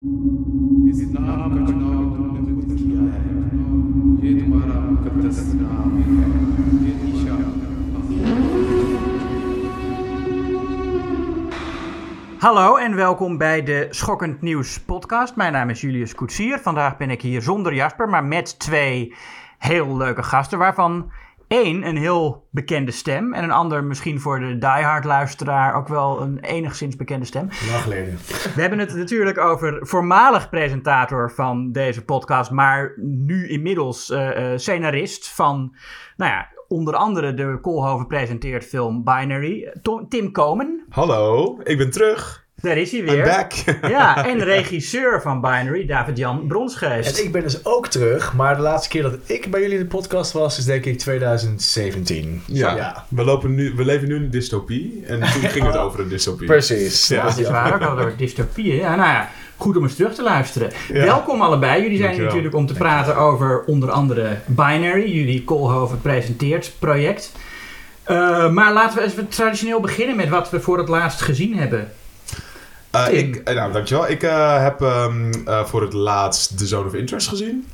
इस नाम का चुनाव तुमने खुद किया है ये तुम्हारा मुकद्दस नाम है ये Isha Hallo en welkom bij de Schokkend Nieuws podcast. Mijn naam is Julius Koetsier. Vandaag ben ik hier zonder Jasper, maar met twee heel leuke gasten, waarvan één een heel bekende stem en een ander misschien voor de diehard luisteraar ook wel een enigszins bekende stem. Lang geleden. We hebben het natuurlijk over voormalig presentator van deze podcast, maar nu inmiddels eh, eh, scenarist van, nou ja, onder andere de Koolhoven presenteert film Binary. Tom- Tim Komen, Hallo, ik ben terug. Daar is hij I'm weer. back. Ja, en regisseur van Binary, David-Jan Bronsgeest. En ik ben dus ook terug, maar de laatste keer dat ik bij jullie in de podcast was, is denk ik 2017. Ja, We, lopen nu, we leven nu in een dystopie. En toen ging het over een dystopie. Precies. Ja. Dat is waar, ook al door dystopieën. Ja, nou ja, goed om eens terug te luisteren. Welkom allebei. Jullie zijn Dankjewel. natuurlijk om te praten over onder andere Binary, jullie Koolhoven presenteert project. Eh, maar laten we even traditioneel beginnen met wat we voor het laatst gezien hebben. Eh, ik, eh, nou, dankjewel. Ik eh, heb ehm, eh, voor het laatst The Zone of Interest gezien.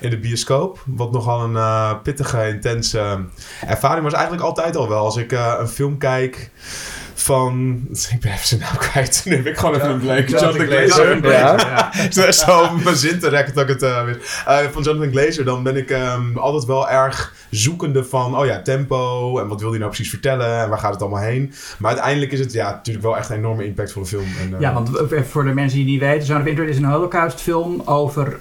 In de bioscoop. Wat nogal een pittige, intense ervaring was. Eigenlijk altijd al wel. Als ik een film kijk van... Ik ben even zijn naam kwijt. Nu heb ik gewoon even een blank. Jonathan Glazer. Ja. Zo mijn zin te rekken dat ik het eh, weet. Eh, van Jonathan Glazer, dan ben ik ehm, altijd wel erg zoekende van, oh ja, tempo en wat wil hij nou precies vertellen en waar gaat het allemaal heen. Maar uiteindelijk is het ja, natuurlijk wel echt een enorme impactvolle film. En, eh, Ja, want voor de mensen die niet weten, Zone of Interest is een holocaustfilm over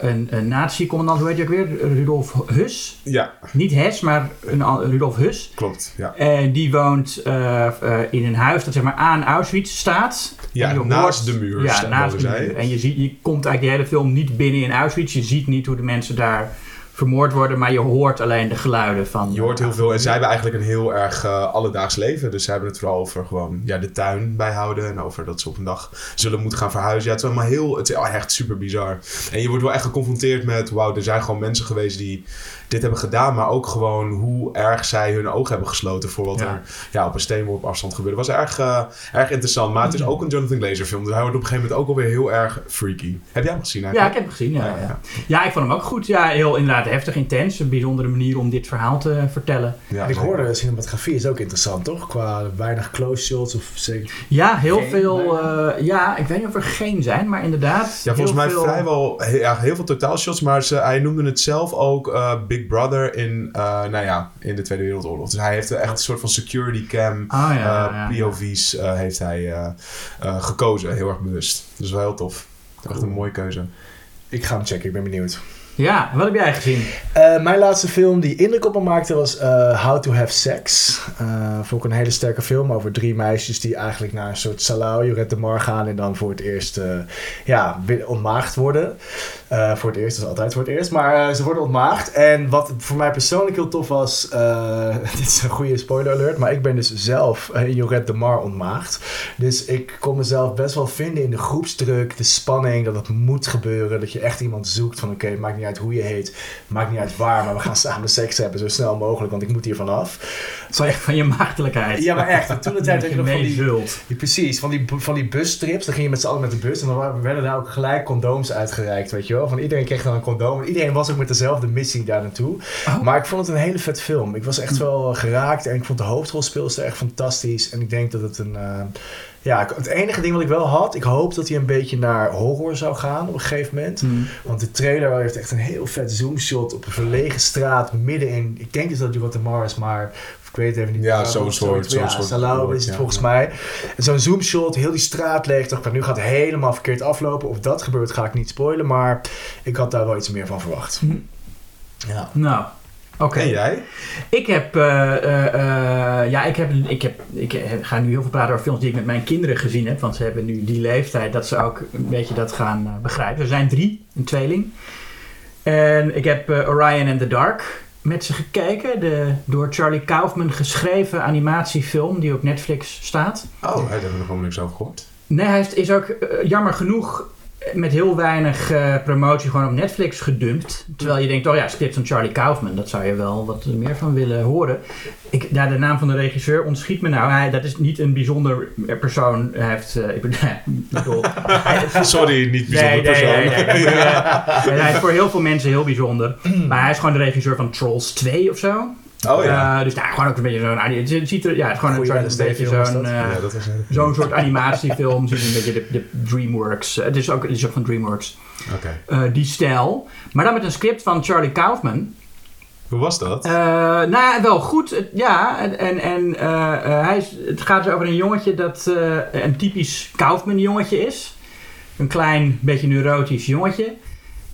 een, een nazi-commandant, hoe heet je ook weer? Rudolf Hus. Ja, Niet Hess, maar een, Rudolf Hus. klopt. Ja, En die woont eh, in een huis dat zeg maar aan Auschwitz staat. ja je naast de muur. Ja, naast de muur. En je, ziet, je komt eigenlijk de hele film niet binnen in Auschwitz. Je ziet niet hoe de mensen daar vermoord worden, maar je hoort alleen de geluiden van... Je hoort heel veel. En zij hebben eigenlijk een heel erg eh, alledaags leven. Dus zij hebben het vooral over gewoon ja, de tuin bijhouden. En over dat ze op een dag zullen moeten gaan verhuizen. Ja, het is allemaal heel... Het is echt super bizar. En je wordt wel echt geconfronteerd met... Wauw, er zijn gewoon mensen geweest die dit hebben gedaan. Maar ook gewoon hoe erg zij hun ogen hebben gesloten... voor wat Ja. er ja, op een steenworp afstand gebeurde. was erg, eh, erg interessant. Maar het is ook een Jonathan Glazer film. Dus hij wordt op een gegeven moment ook alweer heel erg freaky. Heb jij hem gezien Ja, eigenlijk? ik heb hem gezien. Ja, Ja, ja. ja. ja, ik vond hem ook goed. Ja, heel inderdaad heftig, intens. Een bijzondere manier om dit verhaal te vertellen. Ja, En ik hoorde, cinematografie is ook interessant, toch? Qua weinig close shots of zeker... Ja, heel Geen, veel... eh, ja, ik weet niet of er geen zijn, maar inderdaad... Ja, volgens mij veel- vrijwel ja, heel veel totaalshots, maar ze, hij noemde het zelf ook eh, Big Brother in, eh, nou ja, in de Tweede Wereldoorlog. Dus hij heeft echt een soort van security cam, Ah, ja, eh, ja, ja. POV's eh, heeft hij eh, eh, gekozen, heel erg bewust. Dus wel heel tof. Echt een mooie keuze. Ik ga hem checken, ik ben benieuwd. Ja, wat heb jij gezien? Eh, mijn laatste film die indruk op me maakte was eh, How to Have Sex. Eh vond ik een hele sterke film over drie meisjes die eigenlijk naar een soort Salau, Jurette de Mar gaan en dan voor het eerst ja, ontmaagd worden. Voor het eerst, dat is altijd voor het eerst, maar ze worden ontmaagd. En wat voor mij persoonlijk heel tof was, dit is een goede spoiler alert, maar ik ben dus zelf uh, Jurette de Mar ontmaagd. Dus ik kon mezelf best wel vinden in de groepsdruk, de spanning, dat het moet gebeuren, dat je echt iemand zoekt van oké, het maakt niet uit hoe je heet, maakt niet uit waar, maar we gaan samen seks hebben zo snel mogelijk, want ik moet hier vanaf. Van je, van je maagdelijkheid. Ja, maar echt. En toen de tijd Dat je nog van die, ja, precies, van die, van die bustrips. Dan ging je met z'n allen met de bus. En dan werden daar ook gelijk condooms uitgereikt, weet je wel. Van iedereen kreeg dan een condoom. En iedereen was ook met dezelfde missie daar naartoe. Oh. Maar ik vond het een hele vet film. Ik was echt wel geraakt. En ik vond de hoofdrolspeelster echt fantastisch. En ik denk dat het een... eh, ja, het enige ding wat ik wel had... Ik hoop dat hij een beetje naar horror zou gaan op een gegeven moment. Hmm. Want de trailer heeft echt een heel vet zoomshot op een verlegen straat midden in. Ik denk dus dat het Guatemala is, maar ik weet het even niet. Ja, zo'n soort- zo'n ja, soort Salau is het ja. volgens mij. Zo'n zoomshot, heel die straat leeg. Dacht ik, nu gaat het helemaal verkeerd aflopen. Of dat gebeurt, ga ik niet spoilen. Maar ik had daar wel iets meer van verwacht. Hm. Ja. Nou, oké. En jij? Ik heb, eh, eh, eh, ja, ik heb, ik heb, ik ga nu heel veel praten over films die ik met mijn kinderen gezien heb, want ze hebben nu die leeftijd dat ze ook een beetje dat gaan begrijpen. Er zijn drie, een tweeling. En ik heb Orion and the Dark met ze gekeken, de door Charlie Kaufman geschreven animatiefilm die op Netflix staat. Oh, daar hebben we nog helemaal niks over gehoord. Nee, hij is, ook, jammer genoeg, met heel weinig eh, promotie gewoon op Netflix gedumpt. Terwijl je denkt, oh ja, script van Charlie Kaufman, dat zou je wel wat meer van willen horen. Ik, de naam van de regisseur ontschiet me nou. Hij, dat is niet een bijzonder persoon. Hij heeft, eh, ik bedoel, hij- Sorry, niet bijzonder persoon. Nee, nee, nee. Hij is voor heel veel mensen heel bijzonder. Maar hij is gewoon de regisseur van Trolls 2 of zo. Oh ja. Eh, dus nou, gewoon ook een beetje zo'n... Het ziet er, ja, het is gewoon Goeie een, soort, beetje zo'n... eh, ja, Zo'n soort animatiefilm. Ziet een beetje de, de DreamWorks. eh, Het is, ook, het is ook van DreamWorks. Oké. eh, die stijl. Maar dan met een script van Charlie Kaufman. Hoe was dat? Eh, nou ja, wel goed. Het- Ja, en, en, en hij is, het gaat dus over een jongetje dat eh, een typisch Kaufman jongetje is. Een klein, beetje neurotisch jongetje.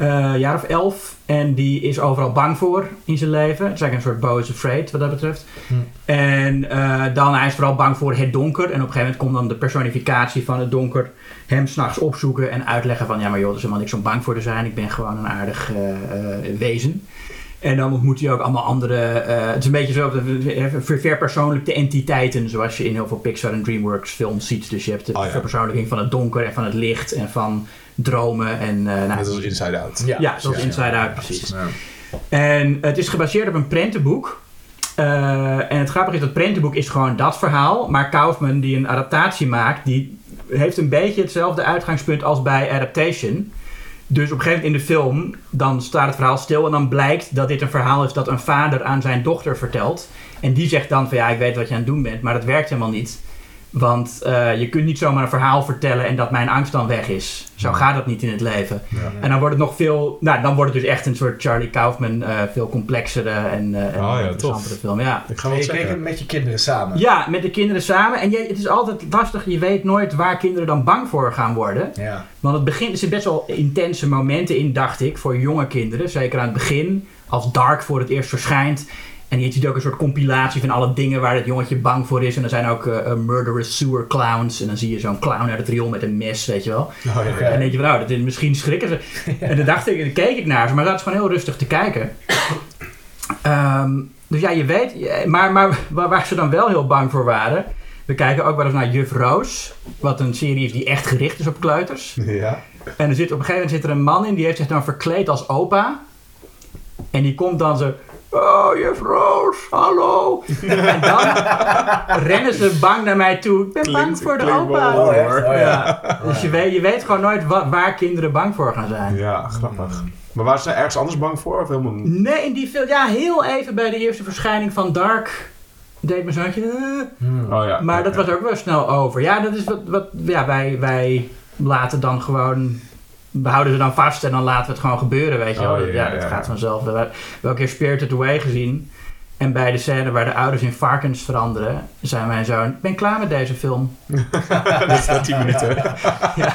Eh jaar of elf. En die is overal bang voor in zijn leven. Het is eigenlijk een soort Bo is afraid wat dat betreft. Hm. En eh, dan hij is vooral bang voor het donker. En op een gegeven moment komt dan de personificatie van het donker hem s'nachts opzoeken en uitleggen van ja maar joh, er is helemaal niks om bang voor te zijn. Ik ben gewoon een aardig eh, wezen. En dan ontmoet hij ook allemaal andere. eh, het is een beetje zo verpersoonlijkte entiteiten, zoals je in heel veel Pixar en DreamWorks films ziet. Dus je hebt de Oh ja. verpersoonlijking van het donker en van het licht en van dromen. En, eh, nou, Net als Inside Out. Ja, zoals ja, Inside ja, Out, precies. Ja. En het is gebaseerd op een prentenboek. Eh, en het grappige is dat prentenboek is gewoon dat verhaal. Maar Kaufman, die een adaptatie maakt, die heeft een beetje hetzelfde uitgangspunt als bij Adaptation. Dus op een gegeven moment in de film, dan staat het verhaal stil en dan blijkt dat dit een verhaal is dat een vader aan zijn dochter vertelt. En die zegt dan van ja, ik weet wat je aan het doen bent, maar dat werkt helemaal niet. Want eh, je kunt niet zomaar een verhaal vertellen en dat mijn angst dan weg is. Zo gaat dat niet in het leven. Ja. En dan wordt het nog veel, nou dan wordt het dus echt een soort Charlie Kaufman, eh, veel complexere en, eh en Oh ja, interessantere tof. film. Ja. Ik ga En wel je hem checken. met je kinderen samen. ja, met de kinderen samen. En je, het is altijd lastig, je weet nooit waar kinderen dan bang voor gaan worden. Ja. Want het begin, er zitten best wel intense momenten in, dacht ik, voor jonge kinderen. Zeker aan het begin, als Dark voor het eerst verschijnt. En je ziet ook een soort compilatie van alle dingen waar het jongetje bang voor is. En er zijn ook eh, eh, murderous sewer clowns. En dan zie je zo'n clown uit het riool met een mes, weet je wel. Oh, ja, ja. En dan denk je van, nou, dat is, misschien schrikken ze. En dan dacht ik, dan keek ik naar ze, maar dat is gewoon heel rustig te kijken. Ehm, dus ja, je weet, maar, maar waar, waar ze dan wel heel bang voor waren. We kijken ook wel eens naar Juf Roos, wat een serie is die echt gericht is op kleuters. Ja. En er zit, op een gegeven moment zit er een man in, die heeft zich dan verkleed als opa. En die komt dan zo, oh Juf Roos, hallo. en dan rennen ze bang naar mij toe. Ik ben bang voor de opa. wel Oh. Oh, ja. Ja, dus je weet, je weet gewoon nooit wa- waar kinderen bang voor gaan zijn. Ja, grappig. Maar waren ze ergens anders bang voor? Of helemaal niet? Nee, in die film, ja, heel even bij de eerste verschijning van Dark deed mijn zoontje. eh. Hmm. Oh ja. Maar dat was ook wel snel over. Ja, dat is wat, wat ja, wij, wij laten dan gewoon. We houden ze dan vast en dan laten we het gewoon gebeuren, weet je wel. Oh, ja, ja, ja, dat ja. gaat vanzelf. We hebben wel een keer Spirited Away gezien. En bij de scène waar de ouders in varkens veranderen, zei mijn zoon: Ik ben klaar met deze film. dat is na 10 minuten. Ja,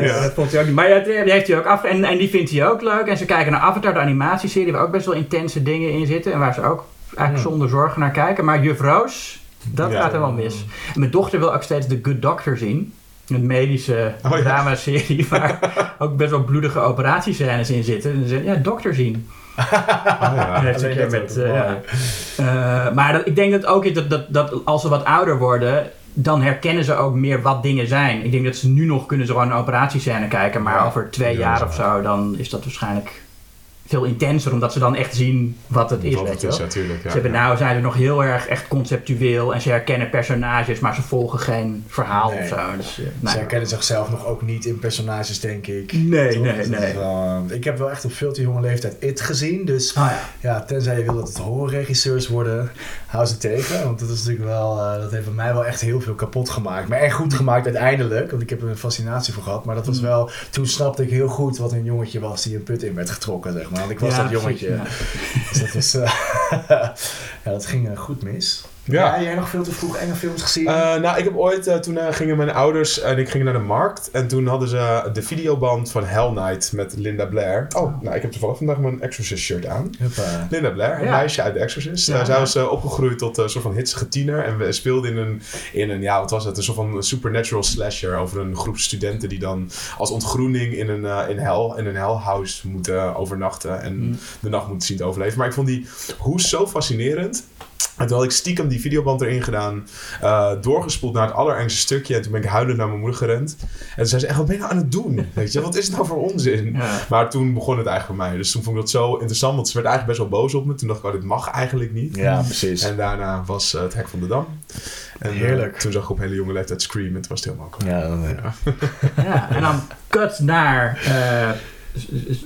dat, dat vond hij ook niet. Maar ja, die heeft hij ook af. En, en die vindt hij ook leuk. En ze kijken naar Avatar, de animatieserie, waar ook best wel intense dingen in zitten. En waar ze ook eigenlijk Hmm. zonder zorgen naar kijken. Maar Juf Roos, dat Ja. gaat helemaal mis. En mijn dochter wil ook steeds The Good Doctor zien. Een medische Oh ja. dramaserie waar ook best wel bloedige operatiescènes in zitten. En ze ja, dokter zien. Oh, ja. Met, eh, ja. Eh, maar dat, ik denk dat ook dat, dat, dat als ze wat ouder worden, dan herkennen ze ook meer wat dingen zijn. Ik denk dat ze nu nog kunnen ze gewoon een operatiescène kijken, maar Ja, over twee ja, jaar of zo, dan is dat waarschijnlijk veel intenser, omdat ze dan echt zien wat het is, Wat weet het je is, natuurlijk. Ja. Ze hebben nou zijn ze nog heel erg echt conceptueel en ze herkennen personages, maar ze volgen geen verhaal Nee. of zo. Dus, eh, Ze nou, herkennen zichzelf nog ook niet in personages, denk ik. Nee, Toch? nee, Dus nee. wel, eh, ik heb wel echt op veel te jonge leeftijd It gezien. Dus Ah, ja. ja, tenzij je wil dat het horrorregisseurs worden, hou ze tegen. Want dat is natuurlijk wel, eh, dat heeft bij mij wel echt heel veel kapot gemaakt. Maar echt goed gemaakt uiteindelijk. Want ik heb er een fascinatie voor gehad. Maar dat was Mm. wel, toen snapte ik heel goed wat een jongetje was die een put in werd getrokken, zeg maar. Want ik was Ja, dat jongetje. ja. Dus dat was, eh, ja, dat ging eh, goed mis. Ja. Ja, jij nog veel te vroeg enge films gezien? Eh, nou, ik heb ooit, eh, toen eh, gingen mijn ouders en ik gingen naar de markt. En toen hadden ze de videoband van Hell Night met Linda Blair. Oh, nou, ik heb toevallig vandaag mijn Exorcist shirt aan. Huppa. Linda Blair, een Ja. meisje uit The Exorcist. Ja. Eh, zij was opgegroeid tot een soort van hitsige tiener. En we speelden in een, in een, ja, wat was het? Een soort van supernatural slasher over een groep studenten die dan als ontgroening in een, in hell, in een hellhouse moeten overnachten. En Mm. de nacht moeten zien te overleven. Maar ik vond die hoes zo fascinerend. En toen had ik stiekem die videoband erin gedaan, eh, doorgespoeld naar het allerengste stukje. En toen ben ik huilend naar mijn moeder gerend. En toen zei ze echt, wat ben je nou aan het doen? Weet je, wat is het nou voor onzin? Ja. Maar toen begon het eigenlijk bij mij. Dus toen vond ik dat zo interessant, want ze werd eigenlijk best wel boos op me. Toen dacht ik, oh, dit mag eigenlijk niet. Ja, precies. En daarna was eh, het hek van de Dam. En eh, Heerlijk. toen zag ik op hele jonge leeftijd Scream en toen was het helemaal klaar. Ja, ja. Ja, en dan cut naar eh,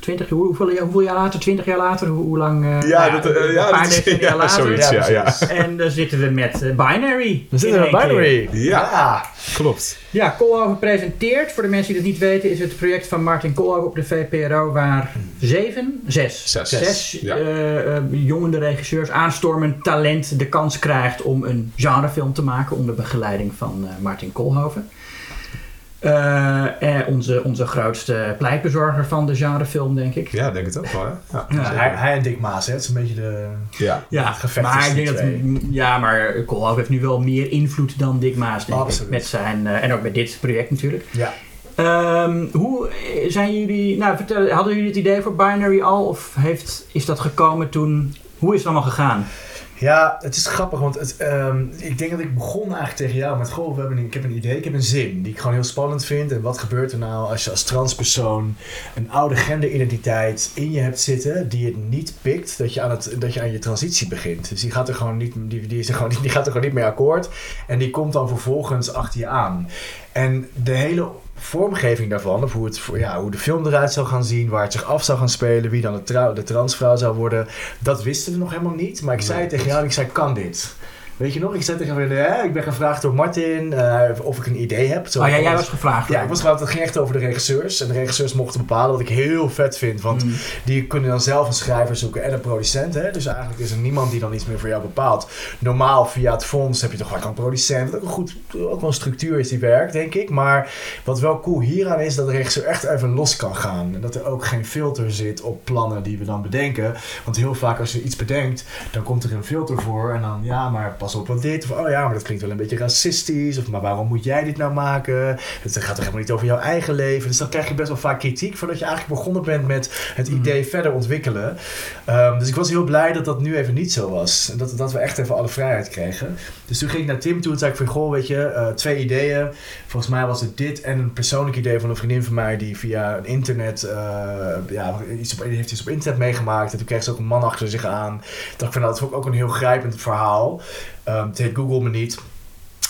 20, hoe- hoeveel, jaar- hoeveel jaar later? 20 jaar later? Hoe, hoe lang? eh, Ja, nou dat, eh, een ja, paar dat is decennia ja, later. zoiets, ja. En dan zitten we met eh, Binary. Dan zitten we keer. Binary. Ja. Klopt. Ja, Koolhoven presenteert. Voor de mensen die het niet weten, is het project van Martin Koolhoven op de VPRO waar zeven, zes, Zes. zes Ja. eh, eh, jongende regisseurs, aanstormend talent de kans krijgt om een genrefilm te maken onder begeleiding van eh, Martin Koolhoven. Eh, eh, onze, onze grootste pleitbezorger van de genrefilm, denk ik. Ja, ik denk het ook wel? Ja, hij, hij en Dick Maas, hè. Het is een beetje de... ja. Ja, gevecht maar ik denk dat, ja, maar Koolhoven heeft nu wel meer invloed dan Dick Maas, denk ik. Met zijn, eh, en ook met dit project natuurlijk. Ja. Ehm, hoe zijn jullie, nou vertel, hadden jullie het idee voor Binary al? Of heeft, is dat gekomen toen, hoe is het allemaal gegaan? Ja, het is grappig, want het, ehm, ik denk dat ik begon eigenlijk tegen jou met... Goh, we hebben ik heb een idee, ik heb een zin die ik gewoon heel spannend vind. En wat gebeurt er nou als je als transpersoon een oude genderidentiteit in je hebt zitten... die het niet pikt dat je aan, het, dat je, aan je transitie begint. Dus die gaat, er gewoon niet, die, die, is er gewoon, die gaat er gewoon niet mee akkoord. En die komt dan vervolgens achter je aan. En de hele vormgeving daarvan, of hoe, het, ja, hoe de film eruit zou gaan zien, waar het zich af zou gaan spelen, wie dan de, trouw, de transvrouw zou worden, dat wisten we nog helemaal niet. Maar ik zei tegen jou, ik zei, kan dit? Weet je nog? Ik zei tegen hem, hè, ik ben gevraagd door Martin eh, of ik een idee heb. Zo Oh ja, jij was gevraagd. ja, ik was gevraagd, het ging echt over de regisseurs. En de regisseurs mochten bepalen wat ik heel vet vind. Want Mm. die kunnen dan zelf een schrijver zoeken en een producent. Hè? Dus eigenlijk is er niemand die dan iets meer voor jou bepaalt. Normaal via het fonds heb je toch vaak een producent. Wat ook een goed, ook wel een structuur is die werkt, denk ik. Maar wat wel cool hieraan is, dat de regisseur echt even los kan gaan. En dat er ook geen filter zit op plannen die we dan bedenken. Want heel vaak als je iets bedenkt, dan komt er een filter voor. En dan, ja, maar pas op wat dit. Of, oh ja, maar dat klinkt wel een beetje racistisch. Of, maar waarom moet jij dit nou maken? Het gaat toch helemaal niet over jouw eigen leven. Dus dan krijg je best wel vaak kritiek voordat je eigenlijk begonnen bent met het idee verder ontwikkelen. Ehm, dus ik was heel blij dat dat nu even niet zo was. En dat, dat we echt even alle vrijheid kregen. Dus toen ging ik naar Tim toe en zei ik van, goh, weet je, eh, twee ideeën. Volgens mij was het dit en een persoonlijk idee van een vriendin van mij die via internet, eh, ja, iets op, heeft iets op internet meegemaakt. En toen kreeg ze ook een man achter zich aan. Dacht ik van, nou, dat vond ik ook een heel grijpend verhaal. Ehm, het heet Google Me Niet.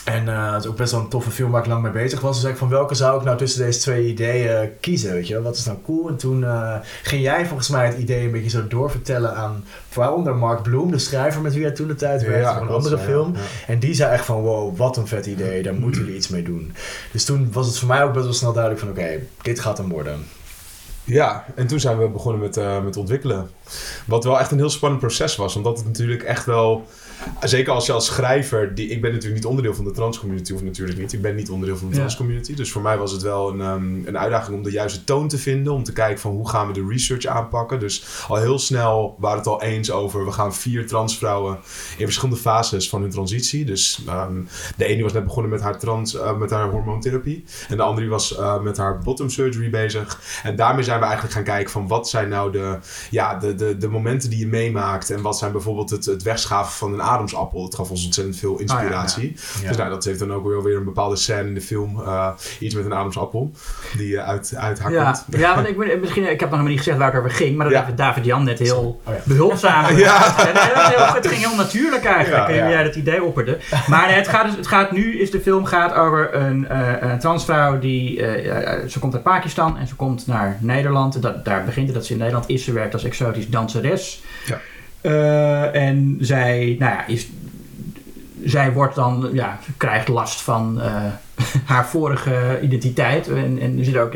En eh, het is ook best wel een toffe film waar ik lang mee bezig was. Dus zei ik van welke zou ik nou tussen deze twee ideeën kiezen, weet je? Wat is nou cool? En toen eh, ging jij volgens mij het idee een beetje zo doorvertellen aan... Waaronder Mark Bloom, de schrijver met wie hij toen de tijd werkte voor een andere ja, film. En die zei echt van wow, wat een vet idee, daar moeten jullie iets mee doen. Dus toen was het voor mij ook best wel snel duidelijk van oké, dit gaat hem worden. Ja, en toen zijn we begonnen met, eh, met ontwikkelen. Wat wel echt een heel spannend proces was. Omdat het natuurlijk echt wel... Zeker als je als schrijver... Die, ik ben natuurlijk niet onderdeel van de transcommunity. Of natuurlijk niet. Ik ben niet onderdeel van de transcommunity. Dus voor mij was het wel een, ehm, een uitdaging om de juiste toon te vinden. Om te kijken van hoe gaan we de research aanpakken. Dus al heel snel waren het al eens over... We gaan vier transvrouwen in verschillende fases van hun transitie. Dus ehm, de ene was net begonnen met haar, trans, eh, met haar hormoontherapie. En de andere was eh, met haar bottom surgery bezig. En daarmee zijn we eigenlijk gaan kijken van wat zijn nou de, ja, de, de, de momenten die je meemaakt. En wat zijn bijvoorbeeld het, het wegschaven van een ademsappel. Dat gaf ons ontzettend veel inspiratie. Ja. Dus nou, dat heeft dan ook wel weer een bepaalde scène in de film. eh, iets met een ademsappel. Die eh, uit, uit haar Ja, komt. ja, want ik, ben- misschien, ik heb nog helemaal niet gezegd waar het over ging, maar dat heeft David Jan net heel Oh behulpzaam. Ja. En het, heel- het ging heel natuurlijk eigenlijk, Ja, jij dat idee opperde. Maar het gaat, dus, het gaat nu, is de film gaat over een, eh, een transvrouw die, ze komt uit Pakistan en ze komt naar Nederland. Dat, daar begint het dat ze in Nederland is. Ze werkt als exotisch danseres. Ja. Eh, en zij, nou ja, is, zij wordt dan, ja, krijgt last van eh, haar vorige identiteit. En, en er zitten ook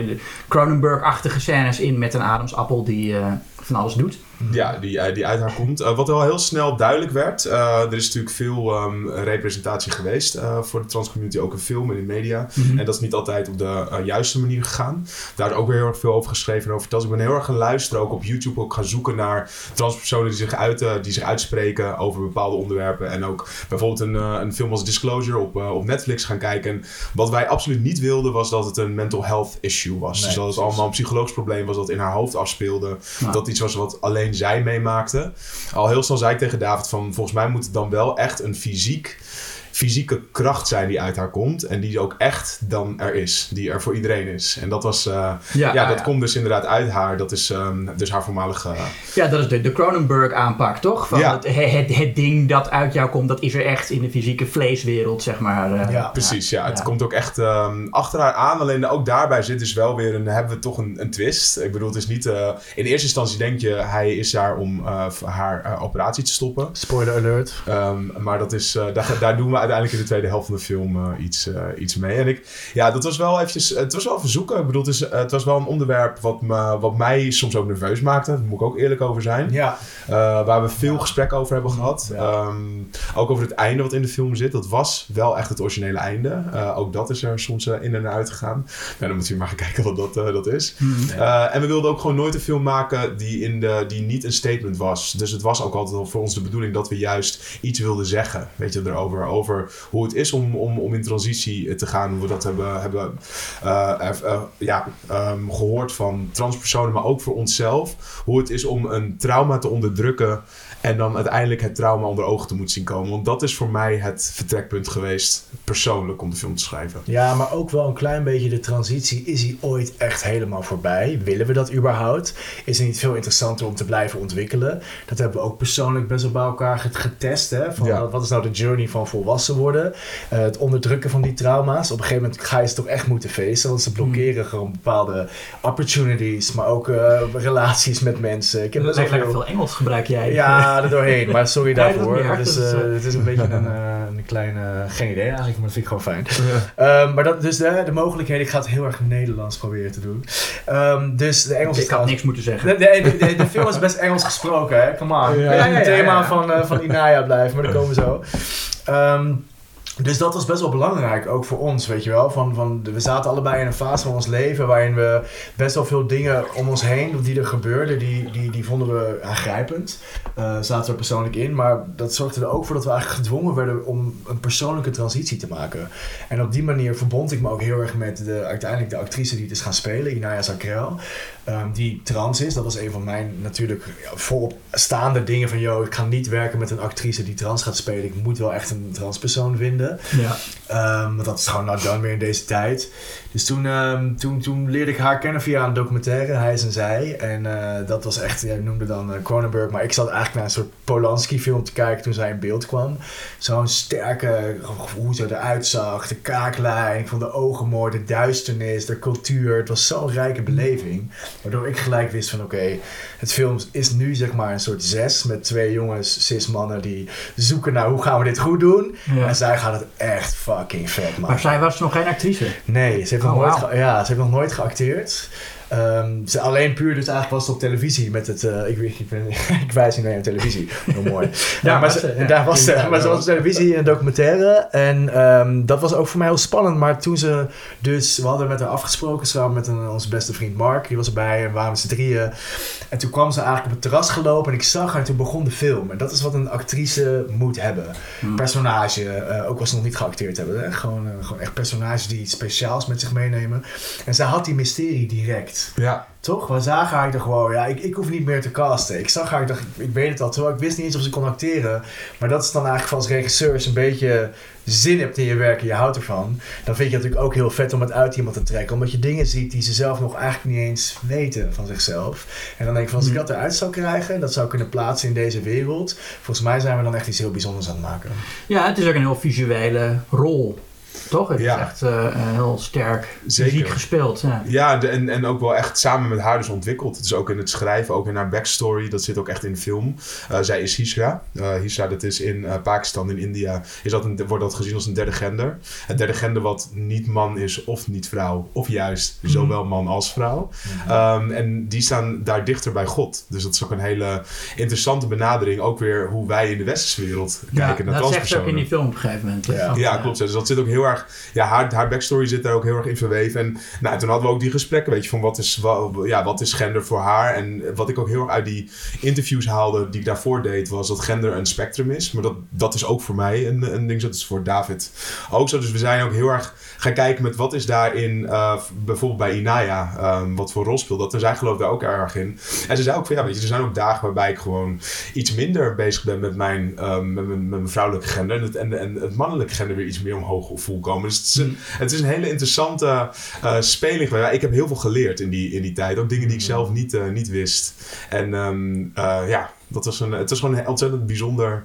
Cronenberg-achtige scènes in met een ademsappel die eh, van alles doet. Ja, die, eh, die uit haar komt. Eh, wat wel heel snel duidelijk werd. eh, er is natuurlijk veel ehm, representatie geweest voor de transcommunity, ook in film en in media. Mhm. En dat is niet altijd op de juiste manier gegaan. Daar is ook weer heel erg veel over geschreven en over verteld. Dus ik ben heel erg gaan luisteren, ook op YouTube ook gaan zoeken naar transpersonen die zich, uiten, die zich uitspreken over bepaalde onderwerpen. En ook bijvoorbeeld een, een film als Disclosure op, op Netflix gaan kijken. En wat wij absoluut niet wilden was dat het een mental health issue was. Nee, dus dat het allemaal een psychologisch probleem was dat in haar hoofd afspeelde. Dat iets was wat alleen zij meemaakte. Al heel snel zei ik tegen David van... volgens mij moet het dan wel echt een fysiek fysieke kracht zijn die uit haar komt. En die ook echt dan er is. Die er voor iedereen is. En dat was... eh, ja, ja, dat ja. komt dus inderdaad uit haar. Dat is ehm, dus haar voormalige... Ja, dat is de, de Cronenberg aanpak, toch? Van Ja. het, het, het ding dat uit jou komt, dat is er echt in de fysieke vleeswereld, zeg maar. eh. Ja. Precies, ja. Het Ja. komt ook echt ehm, achter haar aan. Alleen ook daarbij zit dus wel weer een... Hebben we toch een, een twist. Ik bedoel, het is niet... eh, in eerste instantie denk je... Hij is daar om eh, haar eh, operatie te stoppen. Spoiler alert. Ehm, maar dat is, eh, daar, daar doen we uiteindelijk in de tweede helft van de film eh, iets, eh, iets mee. En ik, ja, dat was wel eventjes, het was wel verzoeken. Ik bedoel, het, is, eh, het was wel een onderwerp wat, me, wat mij soms ook nerveus maakte. Daar moet ik ook eerlijk over zijn. Ja, Eh, waar we veel gesprek over hebben gehad. Ja. Ehm, ook over het einde wat in de film zit. Dat was wel echt het originele einde. Eh, ook dat is er soms eh, in en uit gegaan. Nou, dan moet je maar gaan kijken wat dat, eh, dat is. Hmm. Eh, en we wilden ook gewoon nooit een film maken die, in de, die niet een statement was. Dus het was ook altijd voor ons de bedoeling dat we juist iets wilden zeggen. Weet je, erover. Over hoe het is om, om, om in transitie te gaan. Hoe we dat hebben, hebben eh, eh, ja, ehm, gehoord van transpersonen, maar ook voor onszelf. Hoe het is om een trauma te onderdrukken. En dan uiteindelijk het trauma onder ogen te moeten zien komen. Want dat is voor mij het vertrekpunt geweest, persoonlijk, om de film te schrijven. Ja, maar ook wel een klein beetje de transitie. Is die ooit echt helemaal voorbij? Willen we dat überhaupt? Is het niet veel interessanter om te blijven ontwikkelen? Dat hebben we ook persoonlijk best wel bij elkaar get- getest. Hè? Van Ja. wat- is nou de journey van volwassen worden? Eh, het onderdrukken van die trauma's. Op een gegeven moment ga je ze toch echt moeten feesten. Want ze blokkeren gewoon bepaalde opportunities. Maar ook eh, relaties met mensen. Ik heb best wel Lekker veel... veel Engels gebruik jij. Ja, er doorheen. Maar sorry daarvoor. Het eh, eh, het is een beetje een, eh, een kleine... geen idee eigenlijk, maar dat vind ik gewoon fijn. Ehm, maar dat, dus de, de mogelijkheden, ik ga het heel erg Nederlands proberen te doen. Ehm, dus de Engelse Ik had niks moeten zeggen. De, de, de, de film is best Engels gesproken, hè? Come on. Ja. Ja, het thema van, eh, van Inaya blijven, maar daar komen we zo. Ehm, dus dat was best wel belangrijk, ook voor ons, weet je wel. Van, van, we zaten allebei in een fase van ons leven waarin we best wel veel dingen om ons heen, die er gebeurden, die, die, die vonden we aangrijpend. Eh zaten we persoonlijk in, maar dat zorgde er ook voor dat we eigenlijk gedwongen werden om een persoonlijke transitie te maken. En op die manier verbond ik me ook heel erg met de, uiteindelijk de actrice die het is gaan spelen, Inaya Zakrel. ehm, die trans is. Dat was een van mijn natuurlijk ja, volop staande dingen van... ...joh, ik ga niet werken met een actrice die trans gaat spelen. Ik moet wel echt een transpersoon vinden. Ja. Ehm, want dat is gewoon not done meer in deze tijd. Dus toen, ehm, toen, toen leerde ik haar kennen via een documentaire, Hij is en Zij. En eh, dat was echt, jij noemde dan eh, Cronenberg, maar ik zat eigenlijk naar een soort Polanski-film te kijken toen zij in beeld kwam. Zo'n sterke, hoe ze eruit zag, de kaaklijn, ik vond de ogen mooi, de duisternis, de cultuur. Het was zo'n rijke beleving. Waardoor ik gelijk wist van oké, het film is nu zeg maar een soort zes met twee jongens, cis mannen die zoeken naar hoe gaan we dit goed doen. Ja. En zij gaat het echt fucking vet maken. Maar zij was nog geen actrice. Nee, ze heeft, nog Oh, nooit ja, ze heeft nog nooit geacteerd. Ehm, ze, alleen puur dus eigenlijk was het op televisie met het... eh, ik, weet- ik, ben, ik wijs nu naar je televisie. Heel mooi. Ja, maar ze, ze, ja. daar was ze. Ja, maar ze was op televisie in een documentaire. En ehm, dat was ook voor mij heel spannend. Maar toen ze dus... We hadden met haar afgesproken samen met een, onze beste vriend Mark. Die was erbij en waren met z'n drieën. En toen kwam ze eigenlijk op het terras gelopen. En ik zag haar en toen begon de film. En dat is wat een actrice moet hebben. Hmm. Personage. eh, ook als ze nog niet geacteerd hebben. Hè? Gewoon, eh, gewoon echt personages die iets speciaals met zich meenemen. En zij had die mysterie direct. Ja, Toch? We zagen haar er gewoon, ja, ik, ik hoef niet meer te casten. Ik zag haar, ik dacht, ik, ik weet het al, terwijl ik wist niet eens of ze kon acteren. Maar dat is dan eigenlijk van als regisseur als je een beetje zin hebt in je werk en je houdt ervan. Dan vind je het natuurlijk ook heel vet om het uit iemand te trekken. Omdat je dingen ziet die ze zelf nog eigenlijk niet eens weten van zichzelf. En dan denk ik van, als ik dat eruit zou krijgen, dat zou kunnen plaatsen in deze wereld. Volgens mij zijn we dan echt iets heel bijzonders aan het maken. Ja, het is ook een heel visuele rol. Toch? Het Ja. is echt eh, heel sterk Zeker. muziek gespeeld. Ja. Ja, de- en, en ook wel echt samen met haar dus ontwikkeld. Het is ook in het schrijven, ook in haar backstory. Dat zit ook echt in de film. Eh, zij is Hisra. Eh Hisra, dat is in eh, Pakistan, in India, is dat een, wordt dat gezien als een derde gender. Het derde gender wat niet man is of niet vrouw. Of juist zowel man als vrouw. Ehm, en die staan daar dichter bij God. Dus dat is ook een hele interessante benadering. Ook weer hoe wij in de westerse wereld Ja, kijken naar dat zegt ze ook transpersonen. in die film op een gegeven moment. Ja. Ja, eh, klopt. Dus dat zit ook heel Ja, haar, haar backstory zit daar ook heel erg in verweven. En nou, toen hadden we ook die gesprekken, weet je, van wat is, wa- ja, wat is gender voor haar? En wat ik ook heel erg uit die interviews haalde die ik daarvoor deed, was dat gender een spectrum is. Maar dat, dat is ook voor mij een, een ding, dat is voor David ook zo. Dus we zijn ook heel erg gaan kijken met wat is daarin, eh, bijvoorbeeld bij Inaya, ehm, wat voor rol speelt dat. En zij gelooft daar ook erg in. En ze zei ook van, ja, weet je, er zijn ook dagen waarbij ik gewoon iets minder bezig ben met mijn, ehm, met mijn, met mijn vrouwelijke gender. En het, en, en het mannelijke gender weer iets meer omhoog komen. Dus het is een, het is een hele interessante eh speling. ik heb heel veel geleerd in die, in die tijd. Ook dingen die ik zelf niet, eh, niet wist. En ehm, eh, ja, dat was een, het was gewoon een ontzettend bijzonder,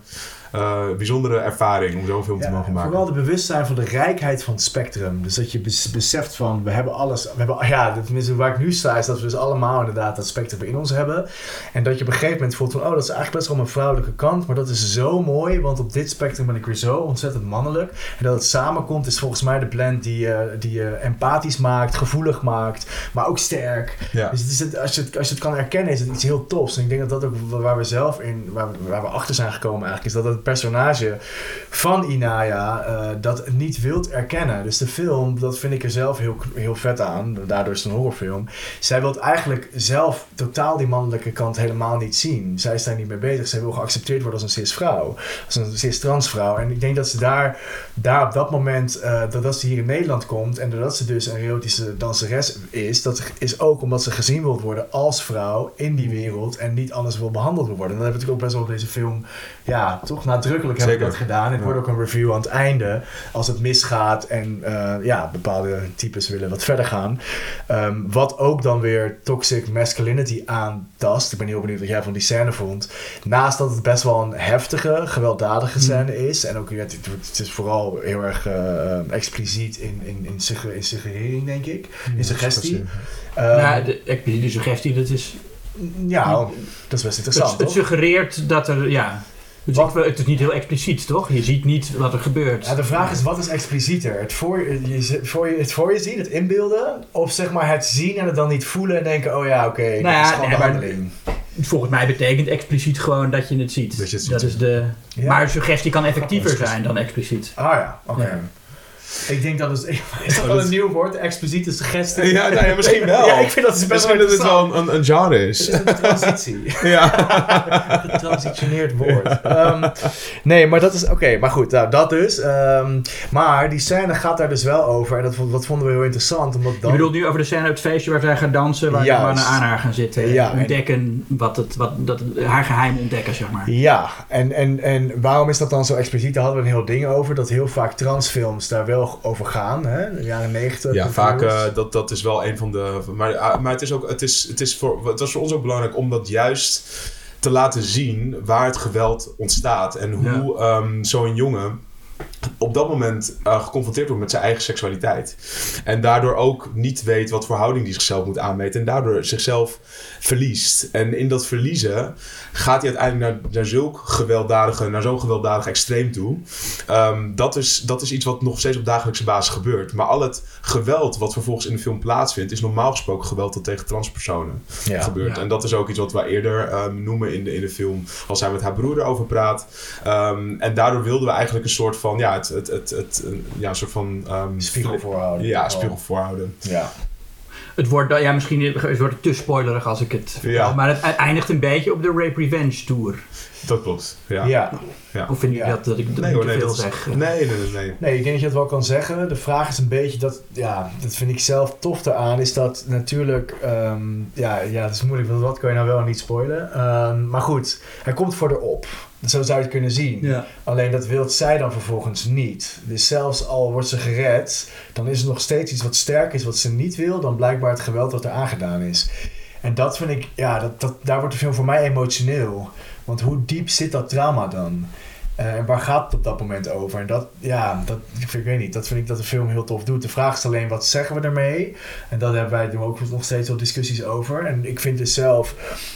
eh, bijzondere ervaring om zo'n film te mogen en maken. Vooral de bewustzijn van de rijkheid van het spectrum. Dus dat je bes- beseft van, we hebben alles. We hebben, ja, tenminste waar ik nu sta, is dat we dus allemaal inderdaad dat spectrum in ons hebben. En dat je op een gegeven moment voelt van, oh, dat is eigenlijk best wel mijn vrouwelijke kant. Maar dat is zo mooi, want op dit spectrum ben ik weer zo ontzettend mannelijk. En dat het samenkomt is volgens mij de blend die, je die je empathisch maakt, gevoelig maakt, maar ook sterk. Ja. Dus het is het, als, je het, als je het kan herkennen, is het iets heel tofs. En ik denk dat dat ook waar we zelf in, waar we, waar we achter zijn gekomen eigenlijk, is dat het personage van Inaya eh, dat niet wilt erkennen. Dus de film, dat vind ik er zelf heel, heel vet aan. Daardoor is het een horrorfilm. Zij wil eigenlijk zelf totaal die mannelijke kant helemaal niet zien. Zij is daar niet mee bezig. Zij wil geaccepteerd worden als een cis-vrouw. Als een cis-transvrouw. En ik denk dat ze daar, daar op dat moment, eh, doordat ze hier in Nederland komt en doordat ze dus een erotische danseres is, dat is ook omdat ze gezien wil worden als vrouw in die wereld en niet anders wil behandeld worden. En dat heb ik ook best wel op deze film, ja, toch nadrukkelijk heb ik dat gedaan. Het Ja. wordt ook een review aan het einde als het misgaat en eh, ja, bepaalde types willen wat verder gaan. Ehm, wat ook dan weer toxic masculinity aantast. Ik ben heel benieuwd wat jij van die scène vond. Naast dat het best wel een heftige, gewelddadige scène is. En ook ja, het, het is vooral heel erg eh, expliciet in, in, in, sugge- in suggerering, denk ik. In suggestie. Ehm, nou, de, ik- die suggestie, dat is... ja, dat is best interessant, het toch? suggereert dat er, ja... Dus Wat- ik, het is niet heel expliciet, toch? Je ziet niet wat er gebeurt. Ja, de vraag is, wat is explicieter? Het voor, je, voor je, het voor je zien, het inbeelden? Of zeg maar het zien en het dan niet voelen en denken, oh ja, oké, dat ja, is gewoon nee, maar- behandeling. Volgens mij betekent expliciet gewoon dat je het ziet. Dat je het ziet. Dat is de... Ja. Maar suggestie kan effectiever zijn dan expliciet. Ah ja, oké. Ja. Ik denk dat het... Is dat wel een nieuw woord? Expliciete suggestie? Ja, nou ja, misschien wel. Ja, ik vind dat het best Misschien wel dat het wel een, een, een genre is. Het is een transitie. Ja. Getransitioneerd woord. Ehm, nee, maar dat is... Oké, maar goed. Nou, dat dus. Ehm, maar die scène gaat daar dus wel over. En dat, vond- dat vonden we heel interessant. Omdat dan... Je bedoelt nu over de scène uit het feestje waar zij gaan dansen, waar mannen aan haar gaan zitten. Ja, en en- ontdekken wat het, wat, dat, haar geheim ontdekken, zeg maar. Ja, en, en, en waarom is dat dan zo expliciet? Daar hadden we een heel ding over. Dat heel vaak transfilms daar wel over gaan. Hè? De jaren negentig. Ja, vaak eh, dat, dat is wel een van de. Maar, ah, maar het is ook, het is, het is voor, het was voor ons ook belangrijk om dat juist te laten zien waar het geweld ontstaat en hoe ehm, zo'n jongen op dat moment eh, geconfronteerd wordt met zijn eigen seksualiteit. En daardoor ook niet weet wat voor houding die zichzelf moet aanmeten. En daardoor zichzelf verliest. En in dat verliezen gaat hij uiteindelijk naar, naar zulk gewelddadige, naar zo'n gewelddadig extreem toe. Ehm, dat, is, dat is iets wat nog steeds op dagelijkse basis gebeurt. Maar al het geweld wat vervolgens in de film plaatsvindt, is normaal gesproken geweld dat tegen transpersonen Ja. gebeurt. Ja. En dat is ook iets wat we eerder ehm, noemen in de, in de film, als hij met haar broer erover praat. Ehm, en daardoor wilden we eigenlijk een soort van, ja, het, het, het, ja, soort van... ehm, Spiegel voorhouden. Ja, spiegel voorhouden. Ja. Het wordt, dan- ja, misschien het wordt het te spoilerig als ik het vertel, Ja. maar het eindigt een beetje op de Rape Revenge Tour. Dat klopt. Ja. ja. Of vind je Ja. dat, dat ik dat Nee niet hoor, te nee, veel dat zeg? Nee, nee, nee. nee. Nee, ik denk dat je het wel kan zeggen. De vraag is een beetje dat, ja, dat vind ik zelf tof eraan, is dat natuurlijk, ehm, ja, ja, het is moeilijk, want wat kan je nou wel en niet spoilen? Ehm, maar goed, hij komt voor de op. Zo zou je het kunnen zien. Ja. Alleen dat wil zij dan vervolgens niet. Dus zelfs al wordt ze gered, dan is er nog steeds iets wat sterk is wat ze niet wil, dan blijkbaar het geweld wat er aangedaan is. En dat vind ik, ja, dat, dat, daar wordt de film voor mij emotioneel. Want hoe diep zit dat trauma dan? Eh, En waar gaat het op dat moment over? En dat, ja, dat, ik, vind- ik weet niet, dat vind ik dat de film heel tof doet. De vraag is alleen, wat zeggen we ermee? En daar hebben wij doen ook nog steeds wel discussies over. En ik vind dus zelf,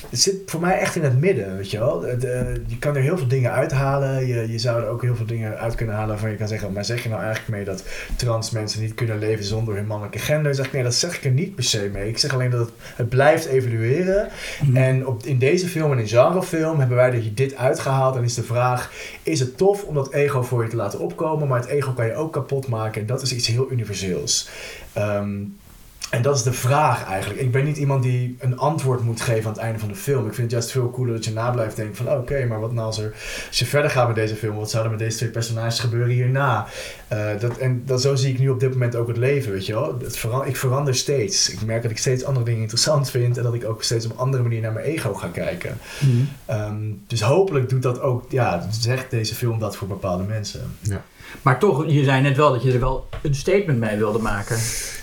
het zit voor mij echt in het midden, weet je wel. De- de- je kan er heel veel dingen uithalen. Je, je zou er ook heel veel dingen uit kunnen halen waarvan je kan zeggen, maar zeg je nou eigenlijk mee dat trans mensen niet kunnen leven zonder hun mannelijke gender? Zeg ik, nee, dat zeg ik er niet per se mee. Ik zeg alleen dat het, het blijft evolueren. Mhm. En op, in deze film en in genrefilm hebben wij er dit uitgehaald. En is de vraag, is het tof om dat ego voor je te laten opkomen, maar het ego kan je ook kapot maken en dat is iets heel universeels. Ehm, en dat is de vraag eigenlijk. Ik ben niet iemand die een antwoord moet geven aan het einde van de film. Ik vind het juist veel cooler dat je na blijft denken van... oké, maar wat nou als, er, als je verder gaat met deze film... wat zou er met deze twee personages gebeuren hierna? Eh, dat, en dat, zo zie ik nu op dit moment ook het leven, weet je wel. Het ik verander steeds. Ik merk dat ik steeds andere dingen interessant vind... en dat ik ook steeds op een andere manier naar mijn ego ga kijken. Ehm, dus hopelijk doet dat ook... ja, zegt deze film dat voor bepaalde mensen. Maar toch, je zei net wel dat je er wel een statement mee wilde maken.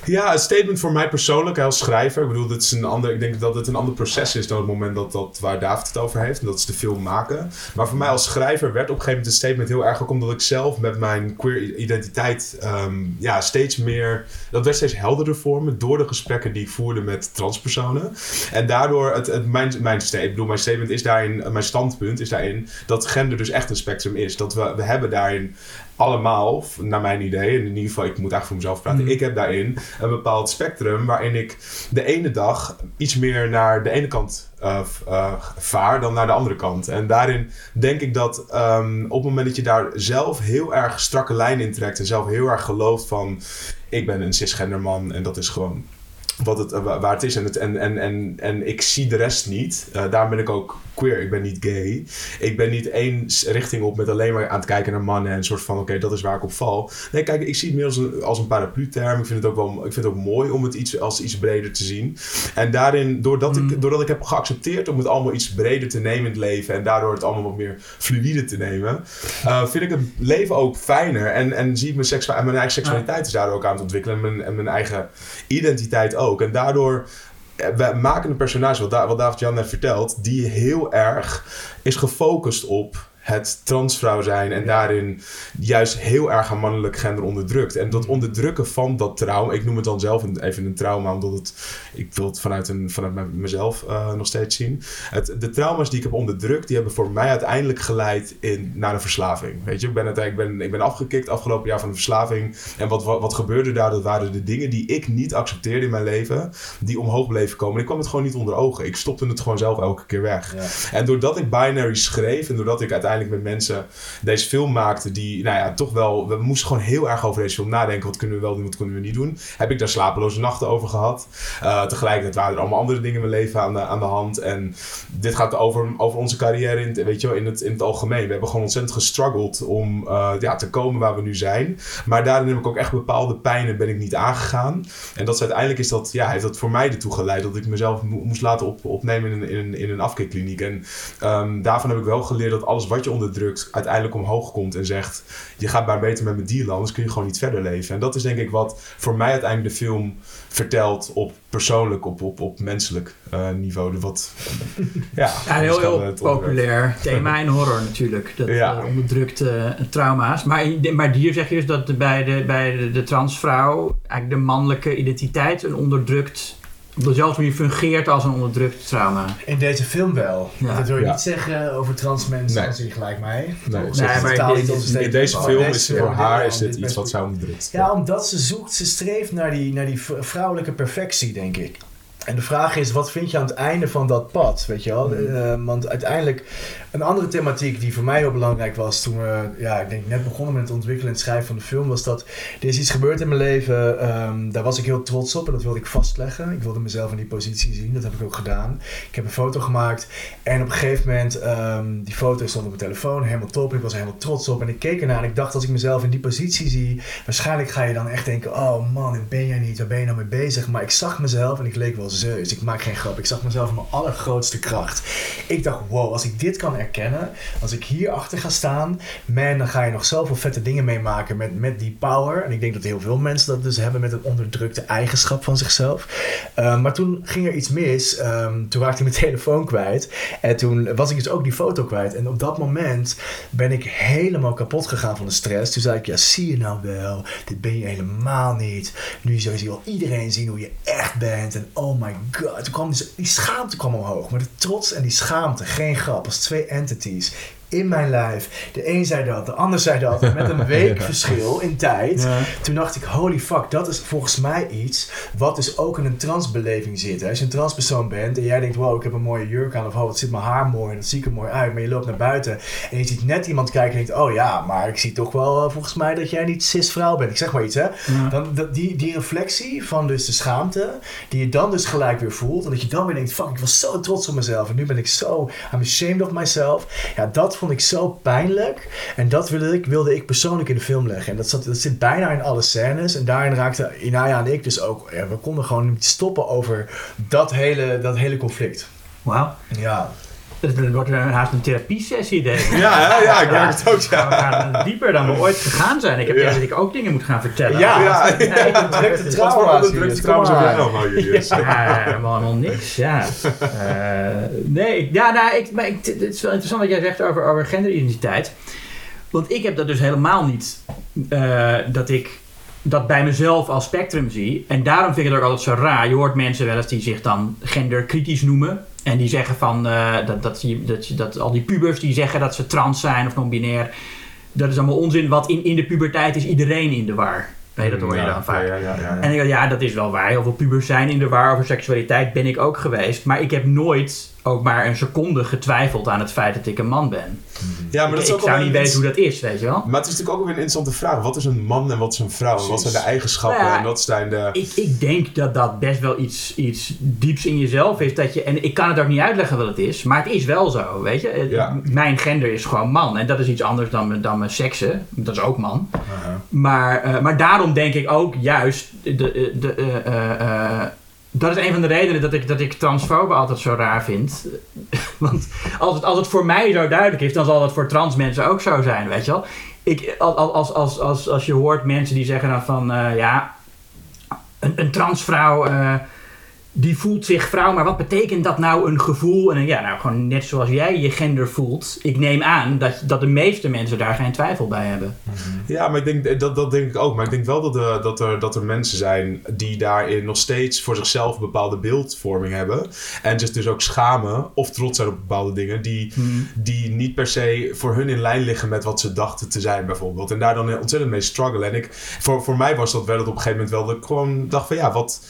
Ja, het statement voor mij persoonlijk als schrijver. Ik bedoel, dit is een ander, ik denk dat het een ander proces is dan het moment dat, dat waar David het over heeft. En dat is de film maken. Maar voor mij als schrijver werd op een gegeven moment het statement heel erg ook omdat ik zelf met mijn queer identiteit ehm, ja, steeds meer. Dat werd steeds helderder voor me door de gesprekken die ik voerde met transpersonen. En daardoor, het, mijn, mijn, sta- ik bedoel, mijn statement is daarin, mijn standpunt is daarin dat gender dus echt een spectrum is. Dat we, we hebben daarin allemaal, naar mijn idee, en in ieder geval, ik moet eigenlijk voor mezelf praten, Mhm. ik heb daarin een bepaald spectrum waarin ik de ene dag iets meer naar de ene kant eh, eh, vaar dan naar de andere kant. En daarin denk ik dat ehm, op het moment dat je daar zelf heel erg strakke lijn in trekt en zelf heel erg gelooft van ik ben een cisgender man en dat is gewoon wat het, wa- waar het is. En, het, en, en, en, en ik zie de rest niet. Eh daarom ben ik ook queer. Ik ben niet gay. Ik ben niet één richting op met alleen maar aan het kijken naar mannen. En een soort van, oké, dat is waar ik op val. Nee, kijk, ik zie het meer als een, als een paraplu-term. Ik vind het ook wel ik vind het ook mooi om het iets, als iets breder te zien. En daarin, doordat, ik, doordat ik heb geaccepteerd om het allemaal iets breder te nemen in het leven. En daardoor het allemaal wat meer fluïde te nemen. eh, vind ik het leven ook fijner. En, en zie ik mijn, mijn eigen seksualiteit is daardoor ook aan het ontwikkelen. En mijn, en mijn eigen identiteit ook. En daardoor eh, we maken een personage, wat David Jan net vertelt, die heel erg is gefocust op het transvrouw zijn en daarin juist heel erg aan mannelijk gender onderdrukt. En dat onderdrukken van dat trauma, ik noem het dan zelf even een trauma, omdat het, ik wil het vanuit, een, vanuit me- mezelf eh, nog steeds zien. Het, de trauma's die ik heb onderdrukt, die hebben voor mij uiteindelijk geleid in, naar een verslaving. Weet je, ik ben, uiteindelijk- ik ben, ik ben afgekikt afgelopen jaar van een verslaving. En wat, wat, wat gebeurde daar? Dat waren de dingen die ik niet accepteerde in mijn leven, die omhoog bleven komen. En ik kwam het gewoon niet onder ogen. Ik stopte het gewoon zelf elke keer weg. Ja. En doordat ik Binary schreef en doordat ik uiteindelijk met mensen deze film maakte, die, nou ja, toch wel, we moesten gewoon heel erg over deze film nadenken. Wat kunnen we wel doen, wat kunnen we niet doen? Heb ik daar slapeloze nachten over gehad. Eh, tegelijkertijd waren er allemaal andere dingen in mijn leven aan de, aan de hand. En dit gaat over, over onze carrière in, weet je wel, in, het, in het algemeen. We hebben gewoon ontzettend gestruggeld om eh, ja, te komen waar we nu zijn. Maar daarin heb ik ook echt bepaalde pijnen ben ik niet aangegaan. En dat is uiteindelijk is dat, ja, heeft dat voor mij ertoe geleid dat ik mezelf mo- moest laten op, opnemen in, in, in een afkeerkliniek. En ehm, daarvan heb ik wel geleerd dat alles wat je onderdrukt uiteindelijk omhoog komt en zegt: je gaat maar beter met me dealen, anders kun je gewoon niet verder leven. En dat is denk ik wat voor mij uiteindelijk de film vertelt op persoonlijk, op, op, op menselijk eh, niveau. Wat, ja, Ja, heel, heel populair thema in horror natuurlijk. Dat Ja. eh, onderdrukte trauma's. Maar, maar hier zeg je dus dat bij, de, bij de, de transvrouw eigenlijk de mannelijke identiteit een onderdrukt... op dezelfde manier fungeert als een onderdrukt trauma. In deze film wel. Ja. Dat wil je Ja. niet zeggen over trans mensen Nee. als je gelijk mij. Nee, Dat maar In deze film is voor haar is dit dit iets wat zij onderdrukt. Ja, omdat ze zoekt, ze streeft naar die, naar die vrouwelijke perfectie, denk ik. En de vraag is, wat vind je aan het einde van dat pad, weet je wel? Eh, want uiteindelijk, een andere thematiek die voor mij heel belangrijk was toen we, ja, ik denk net begonnen met het ontwikkelen en het schrijven van de film, was dat er is iets gebeurd in mijn leven, ehm, daar was ik heel trots op en dat wilde ik vastleggen. Ik wilde mezelf in die positie zien, dat heb ik ook gedaan. Ik heb een foto gemaakt en op een gegeven moment, ehm, die foto stond op mijn telefoon, helemaal top, ik was er helemaal trots op en ik keek ernaar en ik dacht, als ik mezelf in die positie zie, waarschijnlijk ga je dan echt denken, oh man, dit ben jij niet, waar ben je nou mee bezig? Maar ik zag mezelf en ik leek wel Zeus, ik maak geen grap, ik zag mezelf in mijn allergrootste kracht. Ik dacht, wow, als ik dit kan erkennen, als ik hier achter ga staan, man, dan ga je nog zoveel vette dingen meemaken met, met die power. En ik denk dat heel veel mensen dat dus hebben met een onderdrukte eigenschap van zichzelf. Uh, maar toen ging er iets mis. Um, toen raakte ik mijn telefoon kwijt. En toen was ik dus ook die foto kwijt. En op dat moment ben ik helemaal kapot gegaan van de stress. Toen zei ik, ja, zie je nou wel, dit ben je helemaal niet. Nu zou je wel iedereen zien hoe je echt bent. En oh my god. Toen kwam dus, die schaamte kwam omhoog. Maar de trots en die schaamte, geen grap, als twee entities in mijn lijf. De een zei dat, de ander zei dat. Met een week verschil in tijd. Ja. Toen dacht ik, holy fuck, dat is volgens mij iets wat dus ook in een transbeleving zit. hè. Als je een transpersoon bent en jij denkt, wow, ik heb een mooie jurk aan of oh, wat zit mijn haar mooi en dat zie ik er mooi uit. Maar je loopt naar buiten en je ziet net iemand kijken en denkt, oh ja, maar ik zie toch wel eh, volgens mij dat jij niet cis-vrouw bent. Ik zeg maar iets, hè. Ja. Dan, dat, die, die reflectie van dus de schaamte, die je dan dus gelijk weer voelt. En dat je dan weer denkt, fuck, ik was zo trots op mezelf. En nu ben ik zo, I'm ashamed of myself. Ja, dat vond ik zo pijnlijk. En dat wilde ik, wilde ik persoonlijk in de film leggen. En dat, zat, dat zit bijna in alle scènes. En daarin raakte Inaya en ik dus ook, ja, we konden gewoon niet stoppen over dat hele, dat hele conflict. Wauw. Ja. Het wordt een, haast een therapiesessie deze. Ja, ja, ja, ik merk het ook, We ja. gaan dieper dan we ooit gegaan zijn. Ik heb Ja. dat ik ook dingen moet gaan vertellen. Ja, Ja, Nee, ik het- trouw. Wat voor Trauma's dus jij allemaal, Julius? Ja, helemaal, niks. Ja. Eh, nee, ik- ja, nou, ik, maar ik, het is wel interessant wat jij zegt over, over genderidentiteit. Want ik heb dat dus helemaal niet. eh, dat ik dat bij mezelf als spectrum zie. En daarom vind ik het ook altijd zo raar. Je hoort mensen wel eens die zich dan genderkritisch noemen. En die zeggen van eh, dat, dat, dat, dat al die pubers die zeggen dat ze trans zijn of non-binair. Dat is allemaal onzin. Want in, in de puberteit is iedereen in de war. Nee, dat hoor je Ja, dan vaak. Ja, ja, ja, ja. En ik dacht, ja, dat is wel waar. Heel veel pubers zijn in de war over seksualiteit. Ben ik ook geweest. Maar ik heb nooit ook maar een seconde getwijfeld aan het feit dat ik een man ben. Ja, maar dat is ik ook zou wel niet weten hoe dat is, weet je wel. Maar het is natuurlijk ook weer een interessante vraag. Wat is een man en wat is een vrouw? En wat zijn de eigenschappen Nou ja, en wat zijn de... Ik, ik denk dat dat best wel iets, iets dieps in jezelf is. Dat je, en ik kan het ook niet uitleggen wat het is. Maar het is wel zo, weet je. Ja. Mijn gender is gewoon man. En dat is iets anders dan, mijn- dan mijn seksen. Dat is ook man. Maar, eh, maar daarom denk ik ook juist... De, de, de, eh, eh, eh, dat is een van de redenen dat ik, dat ik transfoben altijd zo raar vind. Want als het, als het voor mij zo duidelijk is, dan zal dat voor trans mensen ook zo zijn, weet je wel. Ik, als, als, als, als, je hoort mensen die zeggen dan van... eh, ja, een, een transvrouw... eh, die voelt zich vrouw, maar wat betekent dat nou een gevoel? En ja, nou gewoon net zoals jij je gender voelt. Ik neem aan dat, dat de meeste mensen daar geen twijfel bij hebben. Ja, maar ik denk, dat, dat denk ik ook. Maar ik denk wel dat, er dat, er, dat er mensen zijn die daarin nog steeds voor zichzelf een bepaalde beeldvorming hebben. En zich dus ook schamen of trots zijn op bepaalde dingen die, die niet per se voor hun in lijn liggen met wat ze dachten te zijn bijvoorbeeld. En daar dan ontzettend mee struggelen. En ik, voor, voor mij was dat wel dat op een gegeven moment wel dat ik gewoon dacht van ja, wat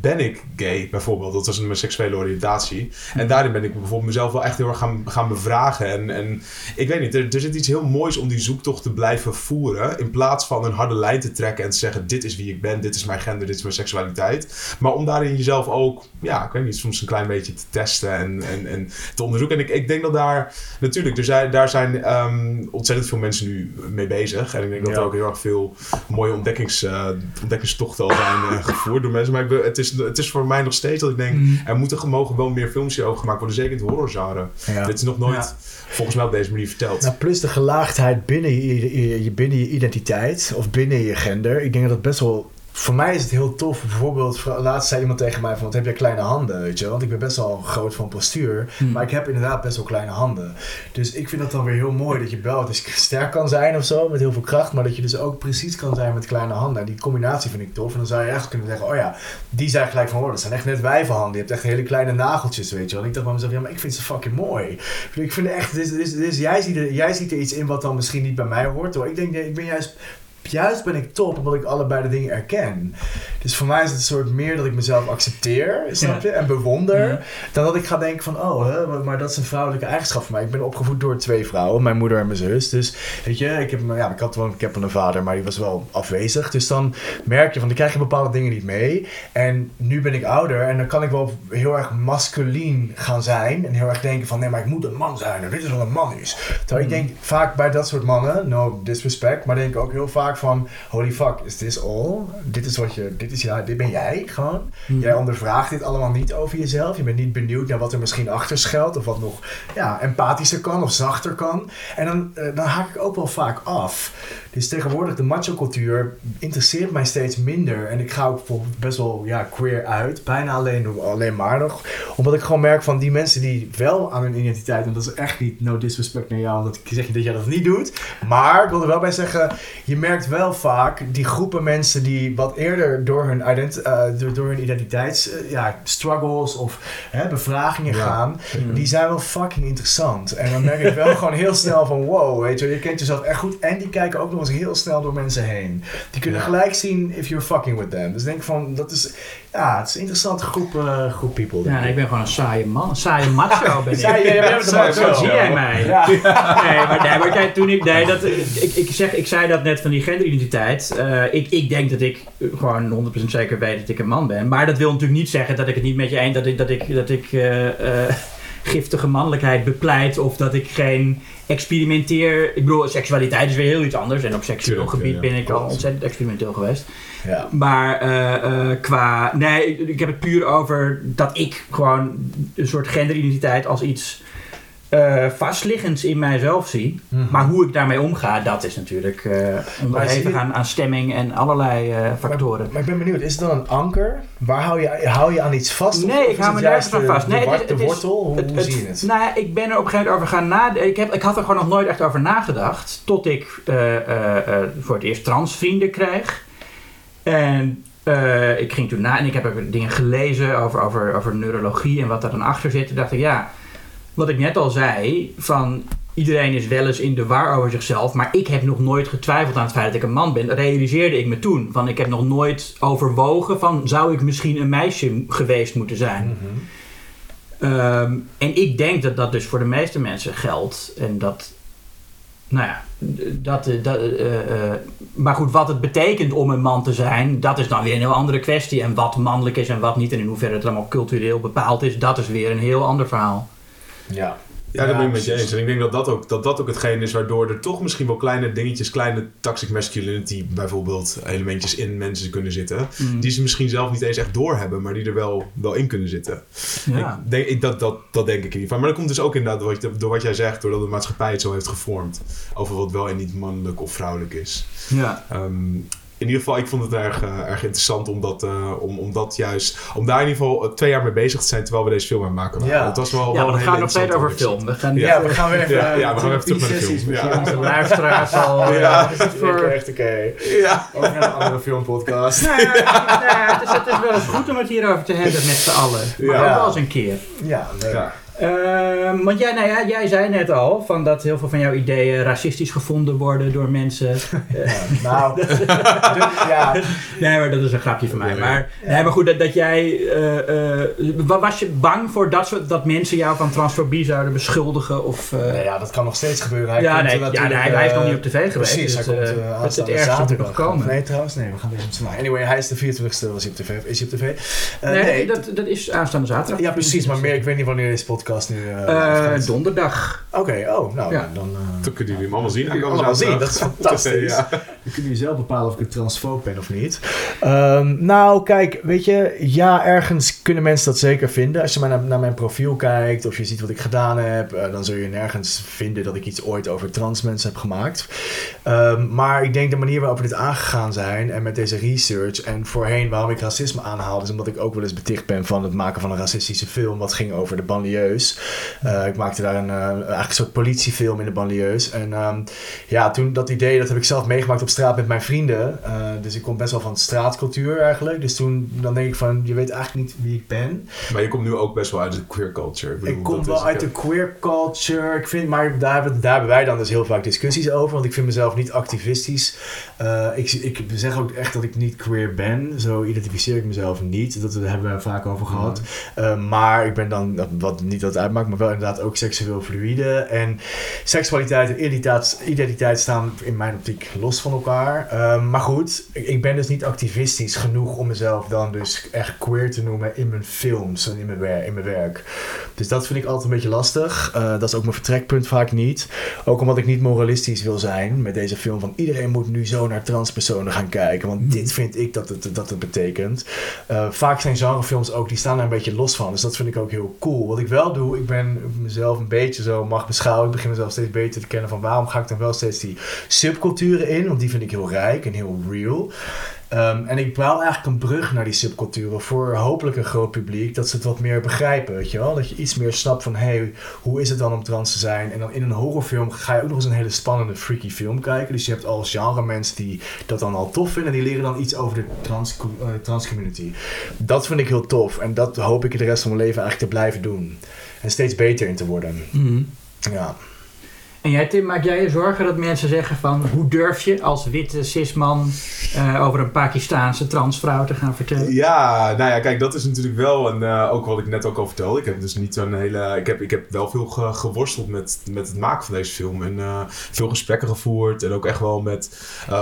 ben ik gay bijvoorbeeld? Dat was mijn seksuele oriëntatie. En daarin ben ik bijvoorbeeld mezelf wel echt heel erg gaan, gaan bevragen. En, en ik weet niet, er, er zit iets heel moois om die zoektocht te blijven voeren. In plaats van een harde lijn te trekken en te zeggen: dit is wie ik ben, dit is mijn gender, dit is mijn seksualiteit. Maar om daarin jezelf ook, ja, ik weet niet, soms een klein beetje te testen en, en, en te onderzoeken. En ik, ik denk dat daar, natuurlijk, er zijn, daar zijn ehm, ontzettend veel mensen nu mee bezig. En ik denk dat er ook heel erg veel mooie ontdekkings, eh, ontdekkingstochten al zijn eh, gevoerd door mensen. Maar ik, het, is, het is voor mij nog steeds dat ik denk: er moeten mogen wel meer films hierover gemaakt worden, zeker in het horrorgenre. Ja. Dit is nog nooit, Ja. volgens mij, op deze manier verteld. Nou, plus de gelaagdheid binnen je, je, je- binnen je identiteit of binnen je gender. Ik denk dat dat best wel. Voor mij is het heel tof. Bijvoorbeeld, laatst zei iemand tegen mij van, wat heb jij kleine handen, weet je? Want ik ben best wel groot van postuur, Hmm. maar ik heb inderdaad best wel kleine handen. Dus ik vind dat dan weer heel mooi dat je wel dus sterk kan zijn of zo, met heel veel kracht, maar dat je dus ook precies kan zijn met kleine handen. En die combinatie vind ik tof. En dan zou je echt kunnen zeggen, oh ja, die zijn gelijk van, oh, dat zijn echt net wijvenhanden. Je hebt echt hele kleine nageltjes, weet je wel. En ik dacht bij mezelf, ja, maar ik vind ze fucking mooi. Ik vind echt, dus, dus, dus jij, ziet er, jij ziet er iets in wat dan misschien niet bij mij hoort. Hoor. Ik denk, nee, ik ben juist, juist ben ik top omdat ik allebei de dingen erken. Dus voor mij is het een soort meer dat ik mezelf accepteer, snap je? En bewonder. Ja. Dan dat ik ga denken van, oh, hè, maar- dat is een vrouwelijke eigenschap van mij. Ik ben opgevoed door twee vrouwen, mijn moeder en mijn zus. Dus weet je, ik heb, ja, ik had wel, ik heb een vader, maar die was wel afwezig. Dus dan merk je van, dan krijg je bepaalde dingen niet mee. En nu ben ik ouder en dan kan ik wel heel erg masculien gaan zijn. En heel erg denken van, nee, maar ik moet een man zijn. En dit is wat een man is. Terwijl ik denk vaak bij dat soort mannen, no disrespect, maar denk ik ook heel vaak van, holy fuck, is this all? Dit is wat je, dit is ja, dit ben jij gewoon. Jij ondervraagt dit allemaal niet over jezelf. Je bent niet benieuwd naar wat er misschien achter schuilt. Of wat nog ja, empathischer kan of zachter kan. En dan, eh, dan haak ik ook wel vaak af. Dus tegenwoordig de macho cultuur interesseert mij steeds minder. En ik ga ook voor best wel ja, queer uit. Bijna alleen, alleen maar nog. Omdat ik gewoon merk van die mensen die wel aan hun identiteit... En dat is echt niet no disrespect naar jou. Omdat ik zeg niet dat jij dat niet doet. Maar ik wil er wel bij zeggen... Je merkt wel vaak die groepen mensen die wat eerder door hun, ident eh, door, door hun identiteits... eh, ja, struggles of hè, bevragingen Ja. gaan... Die zijn wel fucking interessant. En dan merk ik wel gewoon heel snel van wow, weet je, je kent jezelf echt goed. En die kijken ook nog eens heel snel door mensen heen. Die kunnen Ja. gelijk zien if you're fucking with them. Dus ik denk van, dat is, ja, het is een interessante groep, eh, groep people. Ja, ik ben gewoon een saaie man. Een saaie macho ben ik. Saai- ja, jij bent een Zo- macho. Zo zie jij mij. Ja. Nee, maar, nee, maar kijk, toen ik... Nee, dat, ik, ik, zeg, ik zei dat net van die genderidentiteit. Eh, ik, ik denk dat ik gewoon 100% zeker weet dat ik een man ben. Maar dat wil natuurlijk niet zeggen dat ik het niet met je eens... Dat ik, dat ik, dat ik eh, eh, giftige mannelijkheid bepleit. Of dat ik geen experimenteer... Ik bedoel, seksualiteit is weer heel iets anders. En op seksueel Tuurlijk, gebied ja, ben ik al ontzettend experimenteel geweest. Ja. Maar eh, eh, qua. Nee, ik heb het puur over dat ik gewoon een soort genderidentiteit als iets vastliggends in mijzelf zie. Mhm. Maar hoe ik daarmee omga, dat is natuurlijk eh onderhevig aan, aan stemming en allerlei eh, factoren. Maar ik ben benieuwd, is het dan een anker? Waar hou je, hou je aan iets vast? Nee, of ik hou me nergens aan de- vast. De, Nee, het de is- het is- wortel? Hoe, Het- hoe het- zie je het? Nou, ja, ik ben er op een gegeven moment over gaan nadenken. Ik, heb, ik had er gewoon nog nooit echt over nagedacht. Tot ik voor het eerst transvrienden kreeg. En ik ging toen na en ik heb ook dingen gelezen over, over, over neurologie en wat daar dan achter zit. Toen dacht ik, ja, wat ik net al zei, van iedereen is wel eens in de war over zichzelf. Maar ik heb nog nooit getwijfeld aan het feit dat ik een man ben. Dat realiseerde ik me toen. Van ik heb nog nooit overwogen van, zou ik misschien een meisje geweest moeten zijn? Mhm. Ehm, en ik denk dat dat dus voor de meeste mensen geldt. En dat, nou ja, dat, eh, dat, eh, eh, maar goed, wat het betekent om een man te zijn, dat is dan weer een heel andere kwestie. En wat mannelijk is en wat niet, en in hoeverre het allemaal cultureel bepaald is, dat is weer een heel ander verhaal. Ja. Ja, dat ben ik met je eens. En ik denk dat dat, ook, dat dat ook hetgeen is waardoor er toch misschien wel kleine dingetjes, kleine toxic masculinity bijvoorbeeld, elementjes in mensen kunnen zitten. Die ze misschien zelf niet eens echt doorhebben, maar die er wel, wel in kunnen zitten. ja. Ik denk, ik, dat, dat, dat denk ik in ieder geval. Maar dat komt dus ook inderdaad door wat, door wat jij zegt, doordat de maatschappij het zo heeft gevormd. Over wat wel en niet mannelijk of vrouwelijk is. ja. Ehm, in ieder geval, ik vond het erg, eh, erg interessant om dat, eh, om, om dat juist, om daar in ieder geval eh, twee jaar mee bezig te zijn terwijl we deze film aan het maken waren. Ja. Het was wel, Ja, wel een hele gaat nog steeds over film. We gaan Ja, we gaan weer even, Ja, ja, we gaan weer even terug naar de film. met Ja. onze luisteraars al. Ja, is het voor... echt oké. Ja. Over naar een andere filmpodcast. Nou ja, ja, het, is, het is wel eens goed om het hierover te hebben met z'n allen. Maar Ja. ook wel eens een keer. Ja, leuk. Ehm, want jij, nou ja, jij zei net al van dat heel veel van jouw ideeën racistisch gevonden worden door mensen. Ja, nou, de- ja, nee, maar dat is een grapje van mij. Maar, nee, maar goed, dat, dat jij. eh, eh, wa- was je bang voor dat, soort, dat mensen jou van transfobie zouden beschuldigen? Of, eh, nee, ja, dat kan nog steeds gebeuren. Hij ja, komt nee, ja, nee, hij is nog niet op tv geweest. Precies, dus, hij komt uh, het, het ergste nog komen. Nee, trouwens, nee, we gaan deze Anyway, hij is de 24e, was hij op tv. Is hij op tv? Nee, dat, dat is aanstaande zaterdag. Ja, precies, maar meer, ik weet niet wanneer deze podcast nu... eh, Eh, uitgaat. donderdag. Oké, oh, nou, Ja. dan... eh, Toen kunnen jullie hem allemaal zien. Jullie allemaal zien, dat is fantastisch. Ja. Dan kunnen jullie zelf bepalen of ik een transfoob ben of niet. Ehm, nou, kijk, weet je, ja, ergens kunnen mensen dat zeker vinden. Als je maar naar, naar mijn profiel kijkt of je ziet wat ik gedaan heb, eh, dan zul je nergens vinden dat ik iets ooit over trans mensen heb gemaakt. Ehm, maar ik denk de manier waarop we dit aangegaan zijn en met deze research en voorheen waarom ik racisme aanhaalde, is omdat ik ook wel eens beticht ben van het maken van een racistische film wat ging over de banlieues. Eh, ik maakte daar een, eh, eigenlijk een soort politiefilm in de banlieues. En ehm, ja, toen dat idee, dat heb ik zelf meegemaakt op straat met mijn vrienden. Eh, dus ik kom best wel van straatcultuur eigenlijk. Dus toen dan denk ik van, je weet eigenlijk niet wie ik ben. Maar je komt nu ook best wel uit de queer culture. bedoel, Ik kom wel is- uit de queer culture. Ik vind, maar daar hebben, daar hebben wij dan dus heel vaak discussies over. Want ik vind mezelf niet activistisch. Eh, ik, ik zeg ook echt dat ik niet queer ben. Zo identificeer ik mezelf niet. Dat daar hebben we vaak over gehad. Eh, maar ik ben dan, wat niet dat uitmaakt, maar wel inderdaad ook seksueel fluïde. En seksualiteit en identiteit, identiteit staan in mijn optiek los van elkaar. Eh, maar goed, ik, ik ben dus niet activistisch genoeg om mezelf dan dus echt queer te noemen in mijn films en in mijn, wer- in mijn werk. Dus dat vind ik altijd een beetje lastig. Eh, dat is ook mijn vertrekpunt vaak niet. Ook omdat ik niet moralistisch wil zijn met deze film. Van iedereen moet nu zo naar transpersonen gaan kijken. Want dit vind ik dat het, dat het betekent. Eh, vaak zijn genrefilms ook, die staan er een beetje los van. Dus dat vind ik ook heel cool. Wat ik wel wel doe, ik ben mezelf een beetje zo mag beschouwen. Ik begin mezelf steeds beter te kennen van waarom ga ik dan wel steeds die subculturen in? Want die vind ik heel rijk en heel real. Ehm, en ik bouw eigenlijk een brug naar die subculturen voor hopelijk een groot publiek. Dat ze het wat meer begrijpen, weet je wel. Dat je iets meer snapt van, hé, hey, hoe is het dan om trans te zijn? En dan in een horrorfilm ga je ook nog eens een hele spannende, freaky film kijken. Dus je hebt al genre mensen die dat dan al tof vinden. Die leren dan iets over de trans, uh, trans community. Dat vind ik heel tof. En dat hoop ik de rest van mijn leven eigenlijk te blijven doen. En steeds beter in te worden. Mhm. Ja. En jij, Tim, maak jij je zorgen dat mensen zeggen van... hoe durf je als witte cisman uh, over een Pakistaanse transvrouw te gaan vertellen? Ja, nou ja, kijk, dat is natuurlijk wel... en uh, ook wat ik net ook al vertelde. Ik heb dus niet zo'n hele... Ik heb, ik heb wel veel ge geworsteld met, met het maken van deze film. En uh, veel gesprekken gevoerd. En ook echt wel met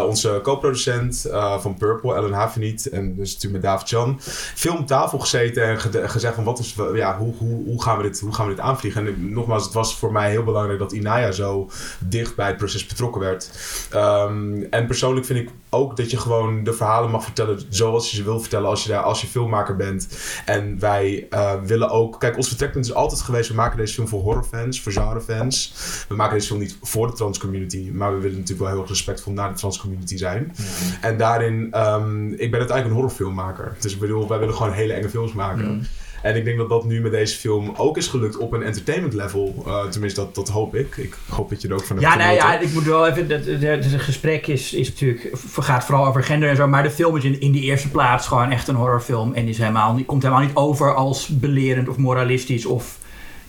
onze co-producent van Purple, Ellen Haveniet. En dus natuurlijk met David Chan. Veel om tafel gezeten en ge gezegd van... Wat is, ja, hoe, hoe, hoe, gaan we dit, hoe gaan we dit aanvliegen? En nogmaals, het was voor mij heel belangrijk dat Inaya zo dicht bij het proces betrokken werd. Um, en persoonlijk vind ik ook dat je gewoon de verhalen mag vertellen zoals je ze wil vertellen als je, daar, als je filmmaker bent. En wij uh, willen ook... Kijk, ons vertrekpunt is altijd geweest... we maken deze film voor horrorfans, voor genrefans. We maken deze film niet voor de trans community... maar we willen natuurlijk wel heel erg respectvol naar de trans community zijn. Mm -hmm. En daarin... Um, ik ben uiteindelijk een horrorfilmmaker. Dus ik bedoel, wij willen gewoon hele enge films maken. Mm -hmm. En ik denk dat dat nu met deze film ook is gelukt op een entertainment level. Uh, tenminste, dat, dat hoop ik. Ik hoop dat je er ook van hebt Ja, nou ja, ik moet wel even... Het, gesprek is, is natuurlijk, gaat vooral over gender en zo. Maar de film is in, in de eerste plaats gewoon echt een horrorfilm. En is helemaal, komt helemaal niet over als belerend of moralistisch of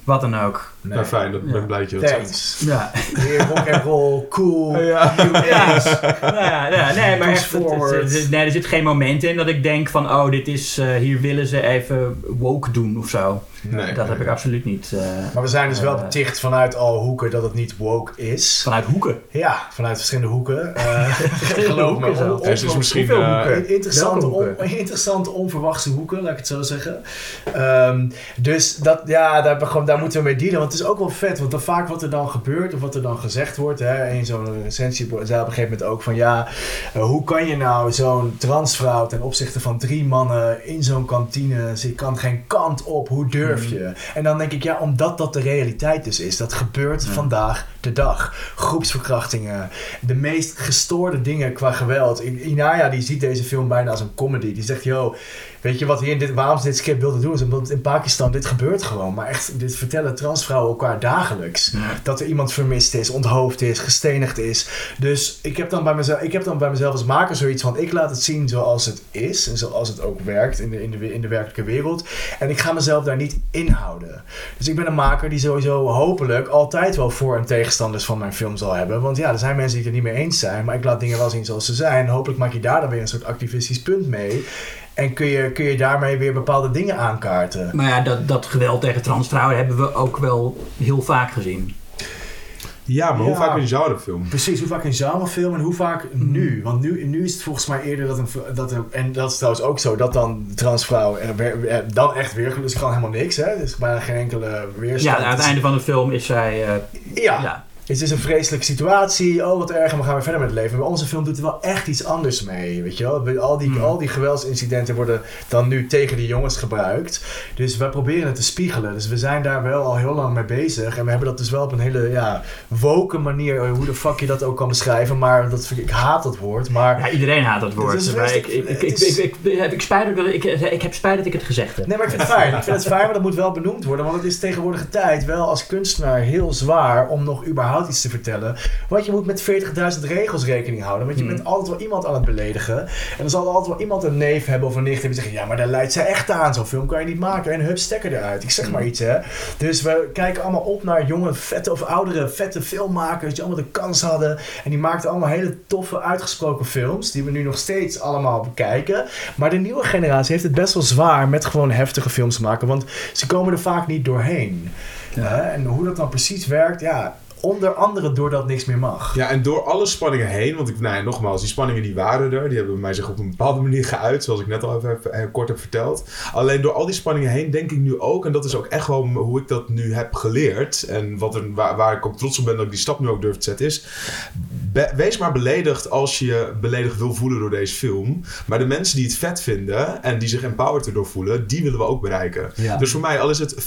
wat dan ook. Nee. Nou, fijn, dat ben ik blij dat je dat Thanks. zegt. Ja. Weer rock and roll, cool. Ja. Ja, nou ja, ja, nee, maar echt, het- het- forward. het- nee, er zit geen moment in dat ik denk van, oh, dit is, eh, hier willen ze even woke doen of zo. Nee. dat heb ik absoluut niet. eh, Maar we zijn dus wel Eh. beticht vanuit al hoeken dat het niet woke is. vanuit hoeken. Ja, vanuit verschillende hoeken. Eh geloof me. Er is dus misschien... eh, hoeken? Interessante, on- interessante, onverwachte hoeken, laat ik het zo zeggen. Ehm, dus dat, ja, daar, gewoon, daar moeten we mee dealen. Want het is ook wel vet, want dan vaak wat er dan gebeurt of wat er dan gezegd wordt. Hè, in zo'n recensie zei op een gegeven moment ook van ja, eh, hoe kan je nou zo'n transvrouw ten opzichte van drie mannen in zo'n kantine, ze kan geen kant op, hoe durf je? En dan denk ik ja, omdat dat de realiteit dus is. Dat gebeurt vandaag de dag. Groepsverkrachtingen, de meest gestoorde dingen qua geweld. Inaya die ziet deze film bijna als een comedy. Die zegt, yo, weet je wat hier in dit, waarom ze dit script wilden doen? Is omdat in Pakistan dit gebeurt gewoon. Maar echt, dit vertellen transvrouwen elkaar dagelijks. Dat er iemand vermist is, onthoofd is, gestenigd is. Dus ik heb dan bij mezelf, ik heb dan bij mezelf als maker zoiets van, ik laat het zien zoals het is. En zoals het ook werkt in de, in de, in de werkelijke wereld. En ik ga mezelf daar niet inhouden. Dus ik ben een maker die sowieso hopelijk altijd wel voor- en tegenstanders van mijn film zal hebben. Want ja, er zijn mensen die het er niet mee eens zijn. Maar ik laat dingen wel zien zoals ze zijn. Hopelijk maak je daar dan weer een soort activistisch punt mee. En kun je, kun je daarmee weer bepaalde dingen aankaarten. Maar ja, dat, dat geweld tegen transvrouwen hebben we ook wel heel vaak gezien. Ja, maar hoe vaak in genrefilm? Precies, hoe vaak in genrefilm en hoe vaak nu? Want nu, nu is het volgens mij eerder dat een... Dat er, en dat is trouwens ook zo, dat dan er, er dan echt weer... Dus kan helemaal niks, hè? Dus bijna geen enkele weerstand. Ja, aan het einde van de film is zij... eh, Ja, ja. Het is een vreselijke situatie. Oh, wat erg. En we gaan weer verder met het leven. Maar onze film doet er wel echt iets anders mee. Weet je wel? Al die, Hmm. al die geweldsincidenten worden dan nu tegen die jongens gebruikt. Dus wij proberen het te spiegelen. Dus we zijn daar wel al heel lang mee bezig. En we hebben dat dus wel op een hele ja, woke manier. eh, Hoe de fuck je dat ook kan beschrijven. Maar dat, vind ik ik haat dat woord. Maar ja, iedereen haat dat woord. Het is Maar ik, best- ik, ik, het ik, is- ik, ik, heb- ik, spijt dat ik, ik, ik heb spijt dat ik het gezegd heb. Nee, maar ik vind het fijn. Ik vind het fijn, maar dat moet wel benoemd worden. Want het is tegenwoordige tijd wel als kunstenaar heel zwaar om nog überhaupt iets te vertellen. Want je moet met 40.000 regels rekening houden. Want je Hmm. bent altijd wel iemand aan het beledigen. En dan zal er altijd wel iemand een neef hebben of een nicht hebben die zeggen... Ja, maar daar leidt zij echt aan. Zo'n film kan je niet maken. En hup, stekker eruit. Ik zeg maar iets, hè. Dus we kijken allemaal op naar jonge, vette of oudere, vette filmmakers... die allemaal de kans hadden. En die maakten allemaal hele toffe, uitgesproken films... die we nu nog steeds allemaal bekijken. Maar de nieuwe generatie heeft het best wel zwaar met gewoon heftige films te maken. Want ze komen er vaak niet doorheen. Ja. En hoe dat dan precies werkt, ja, Onder andere doordat niks meer mag. Ja, en door alle spanningen heen, want ik, nou ja, nogmaals, die spanningen die waren er, die hebben mij zich op een bepaalde manier geuit, zoals ik net al even, kort heb verteld. Alleen door al die spanningen heen denk ik nu ook, en dat is ook echt wel hoe ik dat nu heb geleerd, en wat er, waar, waar ik ook trots op ben dat ik die stap nu ook durf te zetten, is, be- wees maar beledigd als je je beledigd wil voelen door deze film. Maar de mensen die het vet vinden en die zich empowered erdoor voelen, die willen we ook bereiken. Ja. Dus voor mij, al is het 50%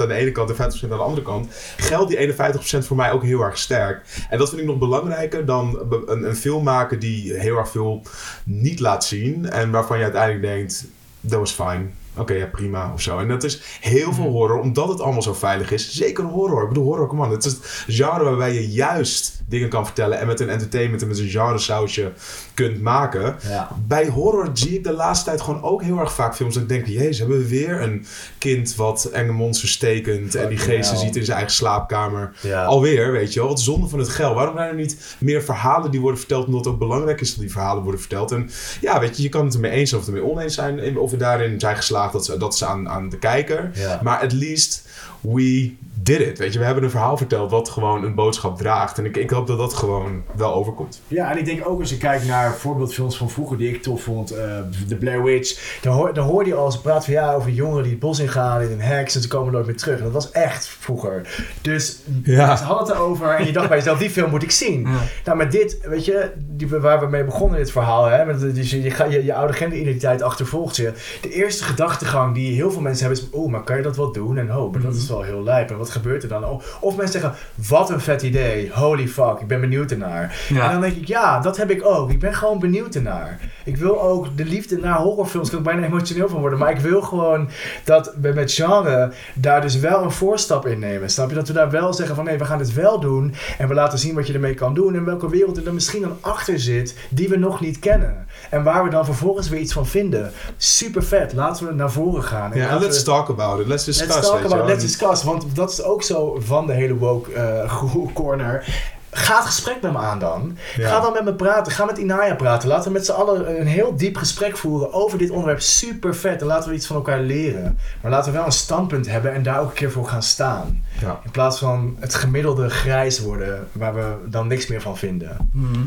aan de ene kant en 50% aan de andere kant, geldt die 51% voor mij ook heel erg sterk. En dat vind ik nog belangrijker dan een, een film maken die heel erg veel niet laat zien. En waarvan je uiteindelijk denkt, dat was fijn. Oké, ja, prima of zo. En dat is heel veel horror, omdat het allemaal zo veilig is. Zeker horror. Ik bedoel, horror, kom aan. Het is het genre waarbij je juist dingen kan vertellen en met een entertainment en met een genre sausje kunt maken. Ja. Bij horror zie ik de laatste tijd gewoon ook heel erg vaak films dat ik denk, jezus, hebben we weer een kind wat enge monsters stekent en die geesten ziet in zijn eigen slaapkamer. Ja. Alweer, weet je wel. Wat zonde van het geld. Waarom zijn er niet meer verhalen die worden verteld omdat het ook belangrijk is dat die verhalen worden verteld? En ja, weet je, je kan het ermee eens of het ermee oneens zijn of we daarin zijn geslaagd, dat, ze- dat is aan, aan de kijker. Ja. Maar at least we did it. Weet je, we hebben een verhaal verteld wat gewoon een boodschap draagt. En ik, ik hoop dat dat gewoon wel overkomt. Ja, en ik denk ook als je kijkt naar voorbeeldfilms van vroeger die ik tof vond, eh The Blair Witch, dan, hoor, dan hoorde je al ze praten van ja, over jongeren die het bos ingaan in een heks en ze komen nooit meer terug. En dat was echt vroeger. Dus Ja. ze hadden het erover en je dacht bij jezelf, die film moet ik zien. Ja. Nou, met dit, weet je, die, waar we mee begonnen in dit verhaal, hè, met, dus je, je, ga- je, je oude genderidentiteit achtervolgt je. De eerste gedachtegang die heel veel mensen hebben is, oh, maar kan je dat wel doen? En oh, maar dat is wel heel lijp. En wat gebeurt er dan? Oh, of mensen zeggen, wat een vet idee, holy fuck, ik ben benieuwd ernaar. Ja. En dan denk ik, ja, dat heb ik ook. Ik ben gewoon benieuwd ernaar. Ik wil ook de liefde naar horrorfilms, kan ik bijna emotioneel van worden. Maar ik wil gewoon dat we met genre daar dus wel een voorstap in nemen. Snap je? Dat we daar wel zeggen van nee, we gaan het wel doen. En we laten zien wat je ermee kan doen. En welke wereld er dan misschien dan achter zit die we nog niet kennen. En waar we dan vervolgens weer iets van vinden. Super vet. Laten we naar voren gaan. Ja, let's we- talk about it. Let's discuss. Let's talk about wel. let's discuss. Want dat is ook zo van de hele woke eh, corner. Ga het gesprek met me aan dan. Ja. Ga dan met me praten. Ga met Inaya praten. Laten we met z'n allen een heel diep gesprek voeren over dit onderwerp. Super vet. En laten we iets van elkaar leren. Maar laten we wel een standpunt hebben en daar ook een keer voor gaan staan. Ja. In plaats van het gemiddelde grijs worden waar we dan niks meer van vinden. Mhm.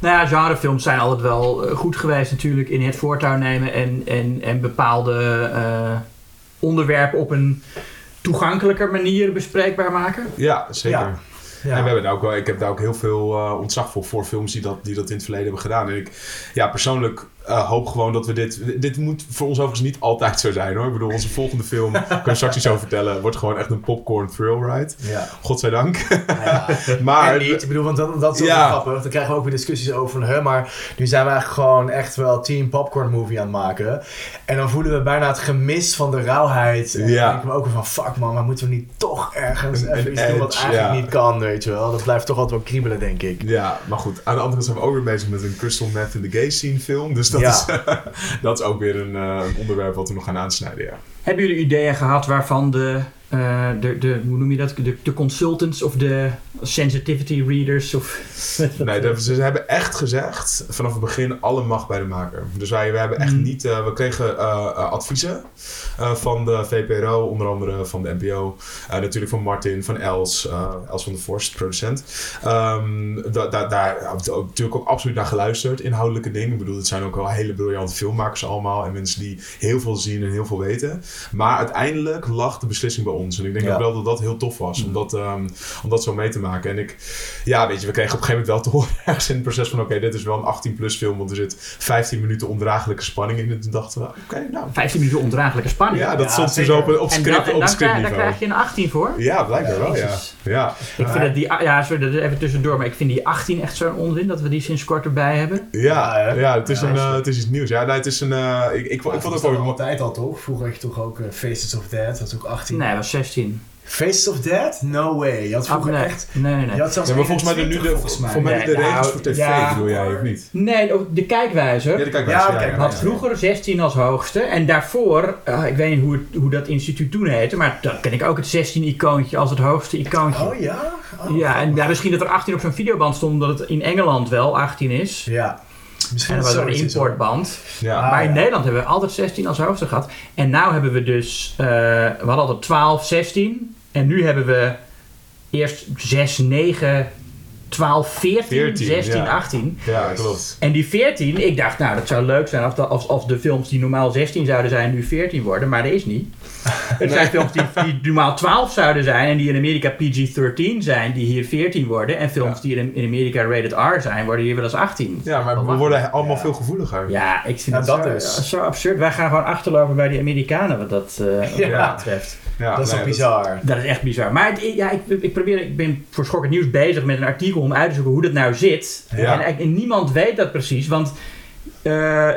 Nou ja, genrefilms zijn altijd wel eh, goed geweest natuurlijk in het voortouw nemen en, en, en bepaalde eh, onderwerpen op een toegankelijker manier bespreekbaar maken. Ja, zeker. Ja. En we hebben daar ook wel, ik heb daar ook heel veel eh, ontzag voor, voor films die dat, die dat in het verleden hebben gedaan. En ik ja, persoonlijk eh, hoop gewoon dat we dit... Dit moet voor ons overigens niet altijd zo zijn hoor. Ik bedoel, onze volgende film, kan je straks iets over vertellen, wordt gewoon echt een popcorn thrill ride. Ja. Godzijdank. Ja. maar... en niet, ik bedoel, want dat, dat is ook Ja. grappig. Dan krijgen we ook weer discussies over hè, maar nu zijn we eigenlijk gewoon echt wel team popcorn movie aan het maken. En dan voelen we bijna het gemis van de rauwheid. En Ja. dan denken we ook weer van, fuck man, maar moeten we niet toch ergens Een- even iets doen wat eigenlijk ja. niet kan, weet je wel. Dat blijft toch altijd wel kriebelen, denk ik. Ja, maar goed. Aan de andere kant zijn we ook weer bezig met een Crystal Meth in the Gay Scene film. Dus dat, Ja. is, dat is ook weer een, eh, een onderwerp wat we nog gaan aansnijden, ja. Hebben jullie ideeën gehad waarvan de, eh, de, de hoe noem je dat, de, de consultants of de sensitivity readers of... Nee, dat- ze hebben echt gezegd vanaf het begin alle macht bij de maker. Dus wij, we hebben echt Mm. niet, eh, we kregen eh, adviezen van de VPRO, onder andere van de NPO, natuurlijk van Martin, van Els, Els van der Vorst, producent. Da- da- daar hebben we natuurlijk ook absoluut naar geluisterd, inhoudelijke dingen. Ik bedoel, het zijn ook wel hele briljante filmmakers allemaal en mensen die heel veel zien en heel veel weten. Maar uiteindelijk lag de beslissing bij ons. En ik denk Ja. ook wel dat dat heel tof was, om dat, ehm, om dat zo mee te maken. En ik, ja, weet je, we kregen op een gegeven moment wel te horen ergens in het proces van... oké, dit is wel een 18-plus film, want er zit 15 minuten ondraaglijke spanning in. En toen dachten we, oké, nou... 15 minuten ondraaglijke spanning. Ja, dat Ja, stond dus op, op en dan, script, en op dan, krijg, dan scriptniveau. krijg je een 18 voor. Ja, blijkbaar wel, ja. Ja, Ik vind dat die, ja, sorry, dat even tussendoor, maar ik vind die 18 echt zo'n onzin dat we die sinds kort erbij hebben. ja, Ja, het, is Ja, een, eh, het is iets nieuws. Ja, nee, het is een... eh, ik, ik, ik, vond het ook wel... altijd al toch? Vroeger had je toch ook eh, Faces of Dead, dat is ook 18. Nee, dat was 16. Faces of Dead? No way. Je had vroeger Oh, nee. echt... Nee, nee, nee. Je had zelfs Ja, maar volgens mij de, nu 21 de, volgens mij. voor mij Nee, de regels nou, voor tv ja. bedoel jij, of niet? Nee, ook de kijkwijzer Ja, de kijk Ja, had vroeger 16 als hoogste. En daarvoor, eh, ik weet niet hoe, het- hoe dat instituut toen heette, maar dan ken ik ook het 16-icoontje als het hoogste icoontje. Oh ja? Oh, ja, en ja, misschien dat er 18 op zo'n videoband stond, omdat het in Engeland wel 18 is. Ja. Misschien En dat was zo een importband. Ja. Ah, maar in ja. Nederland hebben we altijd 16 als hoogste gehad. En nu hebben we dus, eh, we hadden altijd 12, 16. En nu hebben we eerst 6, 9, 12, 14, 14, 16, ja. 18. Ja, klopt. En die 14, ik dacht, nou, dat zou leuk zijn als, de- als, als de films die normaal 16 zouden zijn, nu 14 worden. Maar dat is niet. Het zijn films die, die normaal 12 zouden zijn en die in Amerika PG-13 zijn, die hier 14 worden. En films Ja. die in, in Amerika rated R zijn, worden hier wel eens 18. Ja, maar we worden allemaal Ja. veel gevoeliger. Ja, ik vind dat, dat zo, is- zo absurd. Wij gaan gewoon achterlopen bij die Amerikanen wat dat, eh, wat Ja. dat betreft. Ja, dat is nee, toch bizar. Dat is echt bizar. Maar het- ja, ik, ik, probeer, ik ben voor Schokkend Nieuws bezig met een artikel om uit te zoeken hoe dat nou zit. Ja. En, eigenlijk- en niemand weet dat precies, want eh,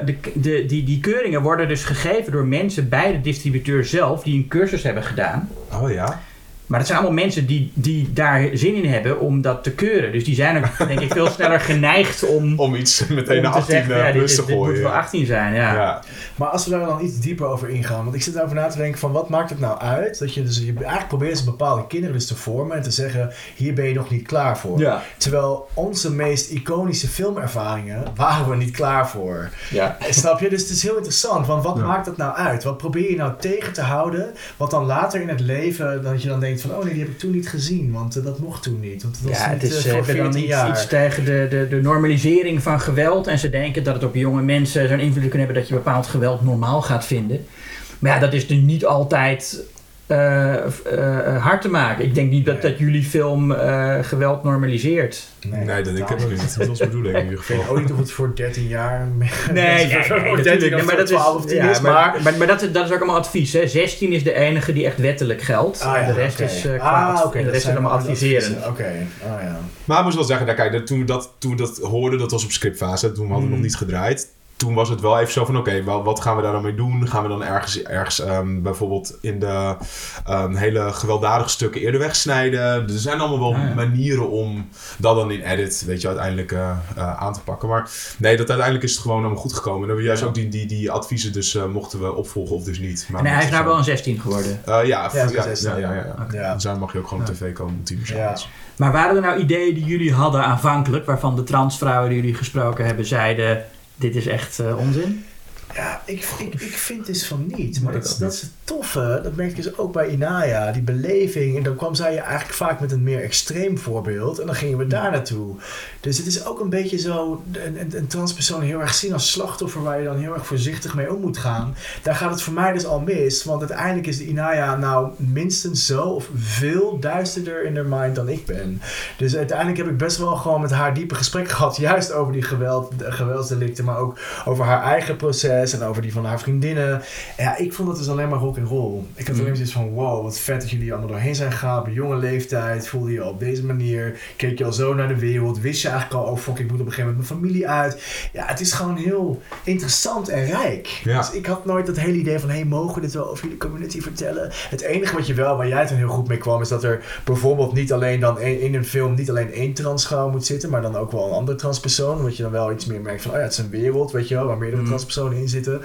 de, de, die, die keuringen worden dus gegeven door mensen bij de distributeur zelf die een cursus hebben gedaan. Oh ja? Maar dat zijn allemaal mensen die, die daar zin in hebben om dat te keuren. Dus die zijn ook, denk ik, veel sneller geneigd om, Om iets meteen om naar te 18 zeggen, ja, dit, plus te dit moet gooien. wel ja. 18 zijn. Ja. Ja. Maar als we daar dan iets dieper over ingaan, want ik zit erover na te denken van wat maakt het nou uit dat je dus je eigenlijk probeert ze bepaalde kinderen dus te vormen en te zeggen hier ben je nog niet klaar voor. Ja. Terwijl onze meest iconische filmervaringen waren we niet klaar voor. Ja. Snap je? Dus het is heel interessant, want wat Ja. maakt dat nou uit? Wat probeer je nou tegen te houden? Wat dan later in het leven, dat je dan denkt van oh nee, die heb ik toen niet gezien, want eh, dat mocht toen niet. Want dat was Ja, niet het is eh, eh, voor hebben dan 14 iets, jaar. iets tegen de, de, de normalisering van geweld. En ze denken dat het op jonge mensen zo'n invloed kan hebben dat je bepaald geweld normaal gaat vinden. Maar ja, dat is dus niet altijd eh, eh, eh, hard te maken. Ik denk niet dat, dat jullie film eh, geweld normaliseert. Nee, dat denk ik ook niet. Dat was de bedoeling in ieder Ik weet geval. ook niet of het voor 13 jaar. Nee, nee, nee, voor natuurlijk. 13 Nee, of maar dat is, 12 of 10 ja, is, maar, maar. maar, maar dat, is- dat is ook allemaal advies. Hè. 16 is de enige die echt wettelijk geldt. Ah, de rest is, eh, qua ah, oké, de rest is zijn allemaal adviserend. adviezen. Oké, oh ja. Maar ik moest wel zeggen, nou, kijk, dat- toen, we dat, toen we dat hoorden, dat was op scriptfase. Toen hadden we Mm. nog niet gedraaid. Toen was het wel even zo van, oké, wel, wat gaan we daar dan mee doen? Gaan we dan ergens, ergens ehm, bijvoorbeeld in de ehm, hele gewelddadige stukken eerder wegsnijden? Er zijn allemaal wel Ah, ja. manieren om dat dan in edit, weet je, uiteindelijk eh, eh, aan te pakken. Maar nee, dat uiteindelijk is het gewoon allemaal goed gekomen. En dan hebben we juist Ja. ook die, die, die adviezen dus eh, mochten we opvolgen of dus niet. Maar En hij is nou zo. wel een 16 geworden. Eh, ja, ja, Ja, ja, 16, ja, ja, ja. Oké. Ja. Dus daar mag je ook gewoon op tv komen, team Ja. Maar waren er nou ideeën die jullie hadden aanvankelijk, waarvan de transvrouwen die jullie gesproken hebben zeiden: dit is echt eh, onzin? Ja, ik, ik, ik vind dus van niet. Maar Nee, dat, is- ook dat is het toffe. Dat merk je dus ook bij Inaya. Die beleving. En dan kwam zij eigenlijk vaak met een meer extreem voorbeeld. En dan gingen we daar naartoe. Dus het is ook een beetje zo... Een, een, een transpersoon heel erg zien als slachtoffer... waar je dan heel erg voorzichtig mee om moet gaan. Daar gaat het voor mij dus al mis. Want uiteindelijk is de Inaya nou minstens zo... of veel duisterder in haar mind dan ik ben. Dus uiteindelijk heb ik best wel gewoon met haar diepe gesprekken gehad. Juist over die geweld, de geweldsdelicten. Maar ook over haar eigen proces en over die van haar vriendinnen. En ja, ik vond het dus alleen maar rock and roll. Ik had alleen maar zoiets van, wow, wat vet dat jullie allemaal doorheen zijn gegaan. Op jonge leeftijd voelde je al op deze manier. Keek je al zo naar de wereld. Wist je eigenlijk al, oh fuck, ik moet op een gegeven moment mijn familie uit. Ja, het is gewoon heel interessant en rijk. Ja. Dus ik had nooit dat hele idee van, hey, mogen we dit wel over jullie community vertellen? Het enige wat je wel, waar jij toen heel goed mee kwam, is dat er bijvoorbeeld niet alleen dan een- in een film niet alleen één transvrouw moet zitten, maar dan ook wel een andere transpersoon. Wat je dan wel iets meer merkt van, oh ja, het is een wereld, weet je wel, waar meerdere Mhm. transpersonen in zitten.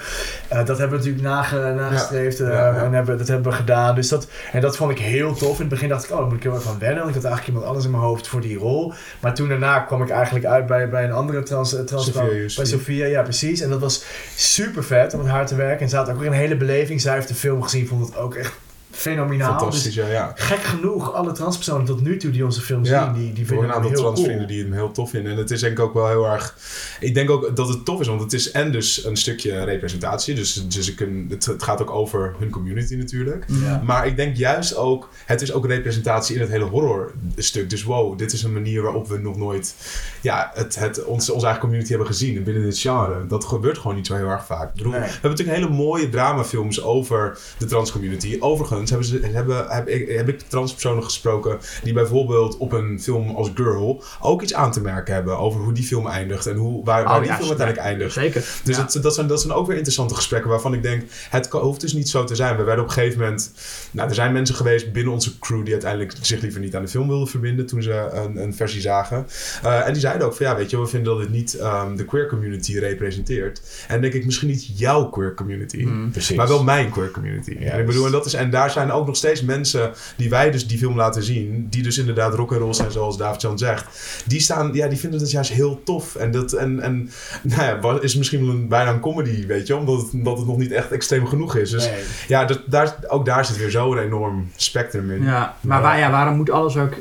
Eh, dat hebben we natuurlijk nage, nagestreefd eh, Ja, ja, ja. en hebben, dat hebben we gedaan. Dus dat, en dat vond ik heel tof. In het begin dacht ik, oh, daar moet ik heel erg van wennen. Want ik had eigenlijk iemand anders in mijn hoofd voor die rol. Maar toen daarna kwam ik eigenlijk uit bij, bij een andere trans, eh, Justin. Bij Sofia, ja precies. En dat was super vet om met haar te werken. En ze had ook weer een hele beleving. Zij heeft de film gezien, vond het ook echt fenomenaal. Fantastisch, Dus ja, ja. gek genoeg, alle transpersonen tot nu toe die onze film Ja, zien, die, die voor vinden een hem aantal heel transvrienden cool. die hem heel tof vinden. En het is denk ik ook wel heel erg... Ik denk ook dat het tof is, want het is en dus een stukje representatie. Dus, dus ik kun- het, het gaat ook over hun community natuurlijk. Ja. Maar ik denk juist ook, het is ook representatie in het hele horror stuk. Dus wow, dit is een manier waarop we nog nooit ja, het, het, ons, onze eigen community hebben gezien binnen dit genre. Dat gebeurt gewoon niet zo heel erg vaak. Ik bedoel, Nee. we hebben natuurlijk hele mooie dramafilms over de transcommunity. Overigens hebben ze, hebben, heb, ik, heb ik transpersonen gesproken die bijvoorbeeld op een film als Girl ook iets aan te merken hebben over hoe die film eindigt en hoe, waar, waar Oh, die ja, film uiteindelijk eindigt. Zeker. Dus Ja. dat, zijn, dat zijn ook weer interessante gesprekken waarvan ik denk, het hoeft dus niet zo te zijn. We werden op een gegeven moment, nou er zijn mensen geweest binnen onze crew die uiteindelijk zich liever niet aan de film wilden verbinden toen ze een, een versie zagen. Uh, en die zeiden ook van ja, weet je, we vinden dat dit niet um, de queer community representeert. En denk ik misschien niet jouw queer community, Precies. maar wel mijn queer community. Juist. En ik bedoel, en, dat is, en daar zijn zijn ook nog steeds mensen die wij dus die film laten zien, die dus inderdaad rock and roll zijn, zoals David-Jan zegt. Die staan, ja, die vinden het juist heel tof. En dat en, en nou ja, is misschien wel een, bijna een comedy, weet je, omdat het, omdat het nog niet echt extreem genoeg is. Dus Nee. ja, dat, daar, ook daar zit weer zo'n enorm spectrum in. Ja, maar Waar, ja, waarom moet alles ook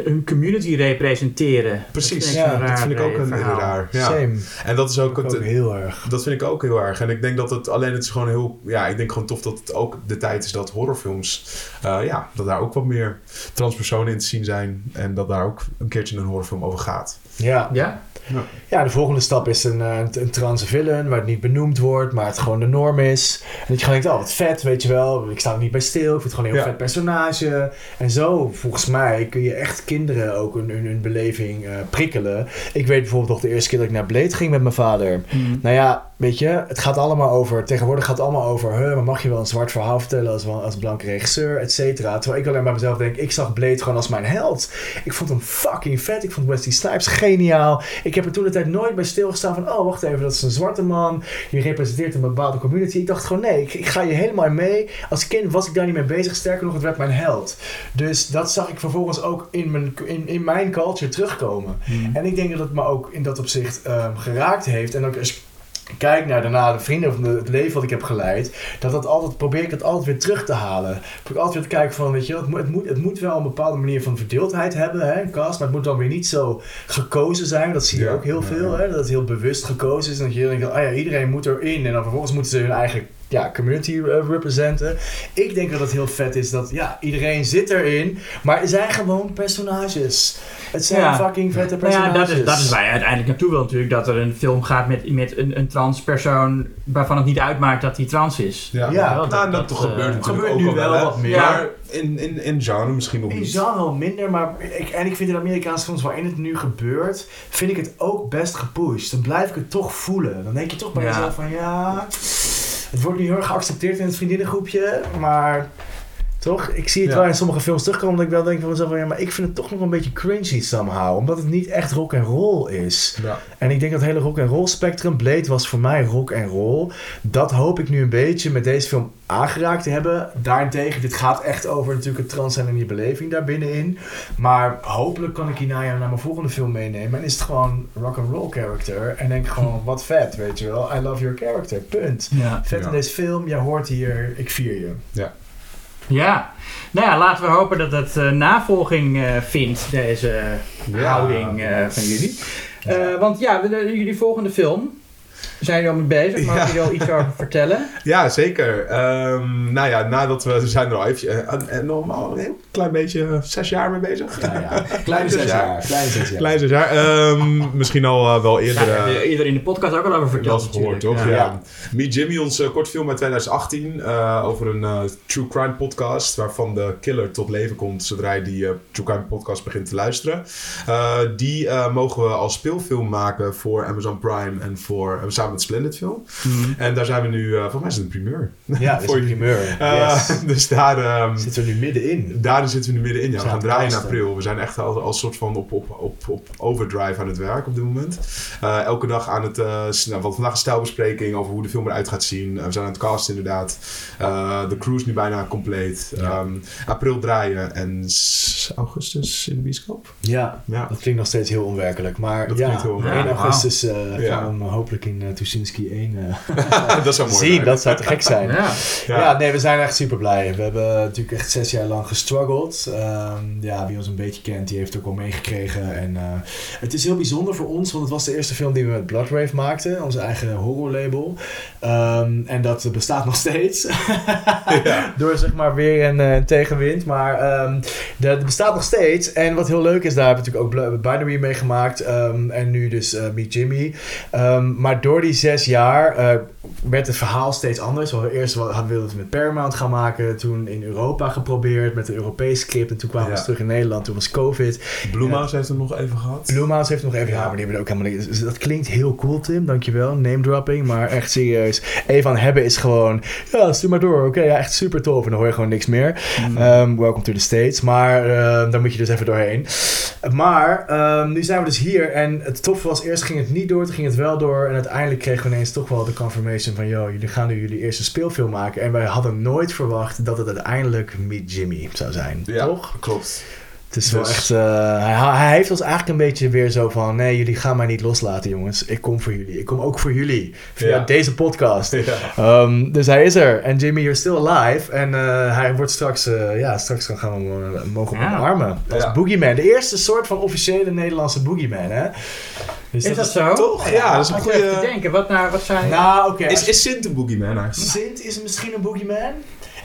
eh, een community representeren? Precies, ja, dat Dat vind ik ook een verhaal. raar. Ja. Same. En dat is ook, het, ook heel erg. Dat vind ik ook heel erg. En ik denk dat het alleen het is gewoon heel. Ja, ik denk gewoon tof dat het ook de tijd is dat horrorfilms. eh, ja, dat daar ook wat meer transpersonen in te zien zijn. En dat daar ook een keertje een horrorfilm over gaat. Ja. Ja? Ja, de volgende stap is een, eh, een, een trans villain waar het niet benoemd wordt, maar het gewoon de norm is. En dat je gewoon denkt, oh wat vet, weet je wel. Ik sta er niet bij stil, ik vind het gewoon een heel Ja. vet personage. En zo, volgens mij, kun je echt kinderen ook hun, hun, hun beleving eh, prikkelen. Ik weet bijvoorbeeld nog de eerste keer dat ik naar Blade ging met mijn vader. Mm. Nou ja, weet je, het gaat allemaal over, tegenwoordig gaat het allemaal over, huh, maar mag je wel een zwart verhaal vertellen als, als blanke regisseur, et cetera. Terwijl ik alleen bij mezelf denk, ik zag Blade gewoon als mijn held. Ik vond hem fucking vet, ik vond Wesley Snipes geniaal. Ik heb er toen de tijd nooit bij stilgestaan van, oh wacht even, dat is een zwarte man, die representeert een bepaalde community. Ik dacht gewoon, nee, ik, ik ga je helemaal mee. Als kind was ik daar niet mee bezig, sterker nog, het werd mijn held. Dus dat zag ik vervolgens ook in mijn, in, in mijn culture terugkomen. Mm. En ik denk dat het me ook in dat opzicht ehm, geraakt heeft. En ook kijk naar daarna de vrienden van de- het leven wat ik heb geleid, dat dat altijd probeer ik het altijd weer terug te halen. Probeer ik altijd weer te kijken van, weet je, wel, het moet, het moet, het moet wel een bepaalde manier van verdeeldheid hebben, hè, cast, maar het moet dan weer niet zo gekozen zijn. Dat zie je Ja, ook heel ja, veel, ja. hè, dat het heel bewust gekozen is. En dat je denkt, ah ja, iedereen moet erin. En dan vervolgens moeten ze hun eigen ja, community eh, representen. Ik denk dat het heel vet is dat, ja, iedereen zit erin, maar er zijn gewoon personages. Het zijn Ja. fucking vette Nou ja, personages. dat is, dat is waar je uiteindelijk naartoe wil natuurlijk. Dat er een film gaat met, met een, een transpersoon waarvan het niet uitmaakt dat hij trans is. Ja. Wel, nou, dat, dat, toch eh, gebeurt natuurlijk gebeurt ook nu wel wat meer. Maar in, in, in genre misschien nog In niet. genre wel minder, maar ik, en ik vind in Amerikaanse films waarin het nu gebeurt, vind ik het ook best gepusht. Dan blijf ik het toch voelen. Dan denk je toch bij Ja. jezelf van ja, het wordt nu heel erg geaccepteerd in het vriendinnengroepje, maar toch? Ik zie het Ja. wel in sommige films terugkomen dat ik wel denk van mezelf van ja, maar ik vind het toch nog een beetje cringy somehow, omdat het niet echt rock en roll is. Ja. En ik denk dat het hele rock en roll spectrum, Blade was voor mij rock en roll. Dat hoop ik nu een beetje met deze film aangeraakt te hebben. Daarentegen, dit gaat echt over natuurlijk het trans zijn en die beleving daar binnenin. Maar hopelijk kan ik hierna naar mijn volgende film meenemen. En is het gewoon rock and roll character. En denk gewoon, wat vet, weet je wel. I love your character, punt. Ja. Vet in deze film, jij hoort hier, ik vier je. ja. Nou ja, laten we hopen dat het eh, navolging eh, vindt, deze Ja. houding eh, van jullie. Eh, want ja, we- de- jullie volgende film. Zijn jullie al mee bezig? Mag Ja. je er al iets over vertellen? Ja, zeker. Ehm, nou ja, nadat we, we zijn er al even, normaal een heel klein beetje, eh, zes jaar mee bezig. Ja, ja. Kleine zes zes jaar. jaar. Kleine zes jaar. Klein zes jaar. Ehm, misschien al eh, wel Ja, eerder. daar eh, je eerder in de podcast ook al over Dat verteld. is gehoord, toch? Ja. Meet Jimmy, onze kortfilm uit 2018 eh, over een true crime podcast waarvan de killer tot leven komt zodra hij die eh, true crime podcast begint te luisteren. Eh, die eh, mogen we als speelfilm maken voor Amazon Prime en voor samen met Splendid Film. Mhm. En daar zijn we nu, eh volgens mij is het een primeur. Ja, is Voor een primeur. Eh, Yes. dus daar, ehm, Zitten we nu middenin. daar zitten we nu middenin. Ja. We gaan draaien in april. We zijn echt al, als soort van op, op, op, op overdrive aan het werk op dit moment. Eh, elke dag aan het... nou, want vandaag een stijlbespreking over hoe de film eruit gaat zien. We zijn aan het casten inderdaad. De crew is nu bijna compleet. Ja. Ehm, april draaien en augustus in de bioscoop. Ja, Ja. dat klinkt nog steeds heel onwerkelijk. Maar Dat ja, klinkt heel 1 onwerkelijk. augustus Ja. gaan we hem hopelijk in uh, Tuschinski 1 eh, dat zou mooi zien. zijn. Dat zou te gek zijn. Ja. Ja. Ja. nee, we zijn echt super blij. We hebben natuurlijk echt zes jaar lang gestruggeld. Ehm, ja, wie ons een beetje kent, die heeft het ook wel meegekregen. En eh, het is heel bijzonder voor ons, want het was de eerste film die we met Bloodrave maakten, onze eigen horrorlabel. Ehm, en dat bestaat nog steeds. Ja. Door zeg maar weer een eh, tegenwind. Maar ehm dat bestaat nog steeds. En wat heel leuk is, daar hebben we natuurlijk ook Binary mee gemaakt. ehm, en nu dus eh Meet Jimmy. Ehm, maar door die zes jaar eh, werd het verhaal steeds anders. We eerst hadden we het met Paramount gaan maken. Toen in Europa geprobeerd met een Europees script. En toen kwamen we terug in Nederland. Toen was COVID. Bloemhouse heeft het nog even gehad. Bloemhouse heeft nog even... Ja, Ja. maar die hebben ook helemaal niet... dus dat klinkt heel cool, Tim. Dankjewel. Name dropping. Maar echt serieus. Even hebben is gewoon... Ja, stuur maar door. Oké, ja, echt super tof. En dan hoor je gewoon niks meer. Mhm. Ehm, welcome to the States. Maar ehm, daar moet je dus even Maar ehm, nu zijn we dus hier. En het toffe was, eerst ging het niet door. Toen ging het wel door. En uiteindelijk kregen we ineens toch wel de confirmation van... Yo, jullie gaan nu jullie eerste speelfilm maken. En wij hadden nooit verwacht dat het uiteindelijk Meet Jimmy zou zijn. Ja, Toch? klopt. Het is wel Dus- echt... eh, hij, hij heeft ons eigenlijk een beetje weer zo van... Nee, jullie gaan mij niet loslaten, jongens. Ik kom voor jullie. Ik kom ook voor jullie. Via Ja. deze podcast. Ja. Ehm, dus hij is er. En Jimmy, you're still alive. En eh, hij wordt straks... eh, ja, straks gaan we hem mogen Ja. omarmen. Als Ja. Boogeyman. De eerste soort van officiële Nederlandse Boogeyman, hè? Dus Is dat zo? Toch? Ja, dat is een Ik te goede... denken, wat, nou, wat zijn... Nou, oké. Is, is Sint een boogeyman eigenlijk? Sint is misschien een Boogeyman.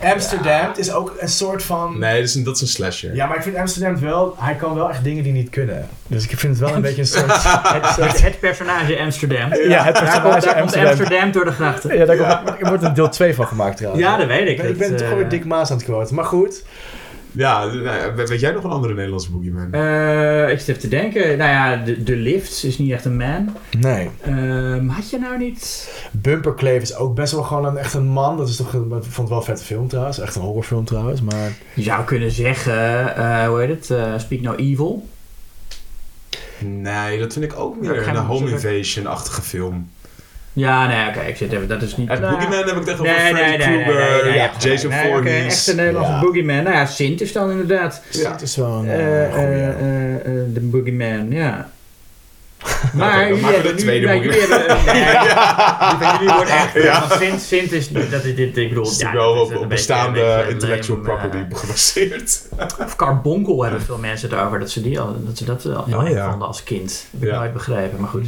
Amsterdam is ook een soort van... Nee, dat is een, dat is een slasher. Ja, maar ik vind Amsterdam wel... Hij kan wel echt dingen die niet kunnen. Dus ik vind het wel een beetje een soort... het, het, het personage Amsterdam. Ja, het Daar komt, personage daar komt Amsterdam. Amsterdam door de grachten. Ja, daar komt, er wordt een deel 2 van gemaakt trouwens. Ja, dat weet ik. Ik ben, ik ben Dat, toch eh, weer Dick Maas aan het quoten. Maar goed. Ja, nou, weet jij nog een andere Nederlandse boogeyman? eh, ik zit even te denken. Nou ja, de, de lift is niet echt een man. Nee. Ehm, had je nou niet... Bumperkleef is ook best wel gewoon een, echt een man. Dat is toch een, ik vond het wel een vette film trouwens. Echt een horrorfilm trouwens. Maar Je zou kunnen zeggen, eh, hoe heet het? Eh, Speak No Evil. Nee, dat vind ik ook meer een home invasion-achtige film. Ja, nee, oké, ik zit even, dat is niet... Echt nou, boogeyman heb ik tegen Nee, over nee, Freddy nee, nee, Krueger, nee, nee, je ja. Jason Nee, Voorhees. Echt een Nederlandse Ja. boogeyman. Nou ja, Sint is dan inderdaad Ja. het is wel een eh, eh, eh, de boogeyman, ja. Maar jullie we hebben nu... tweede jullie boogeyman. hebben... Nee, ja. Jullie worden echt... Ja. Sint, Sint is... Dat is dit, ik bedoel... Het is ja, wel op, bestaande intellectual lame, property gebaseerd. Of Carbonkel hebben veel mensen het over. Dat ze, die al, dat, ze dat al heel Oh, vonden als kind. Dat heb ik Ja. nooit begrepen, maar goed.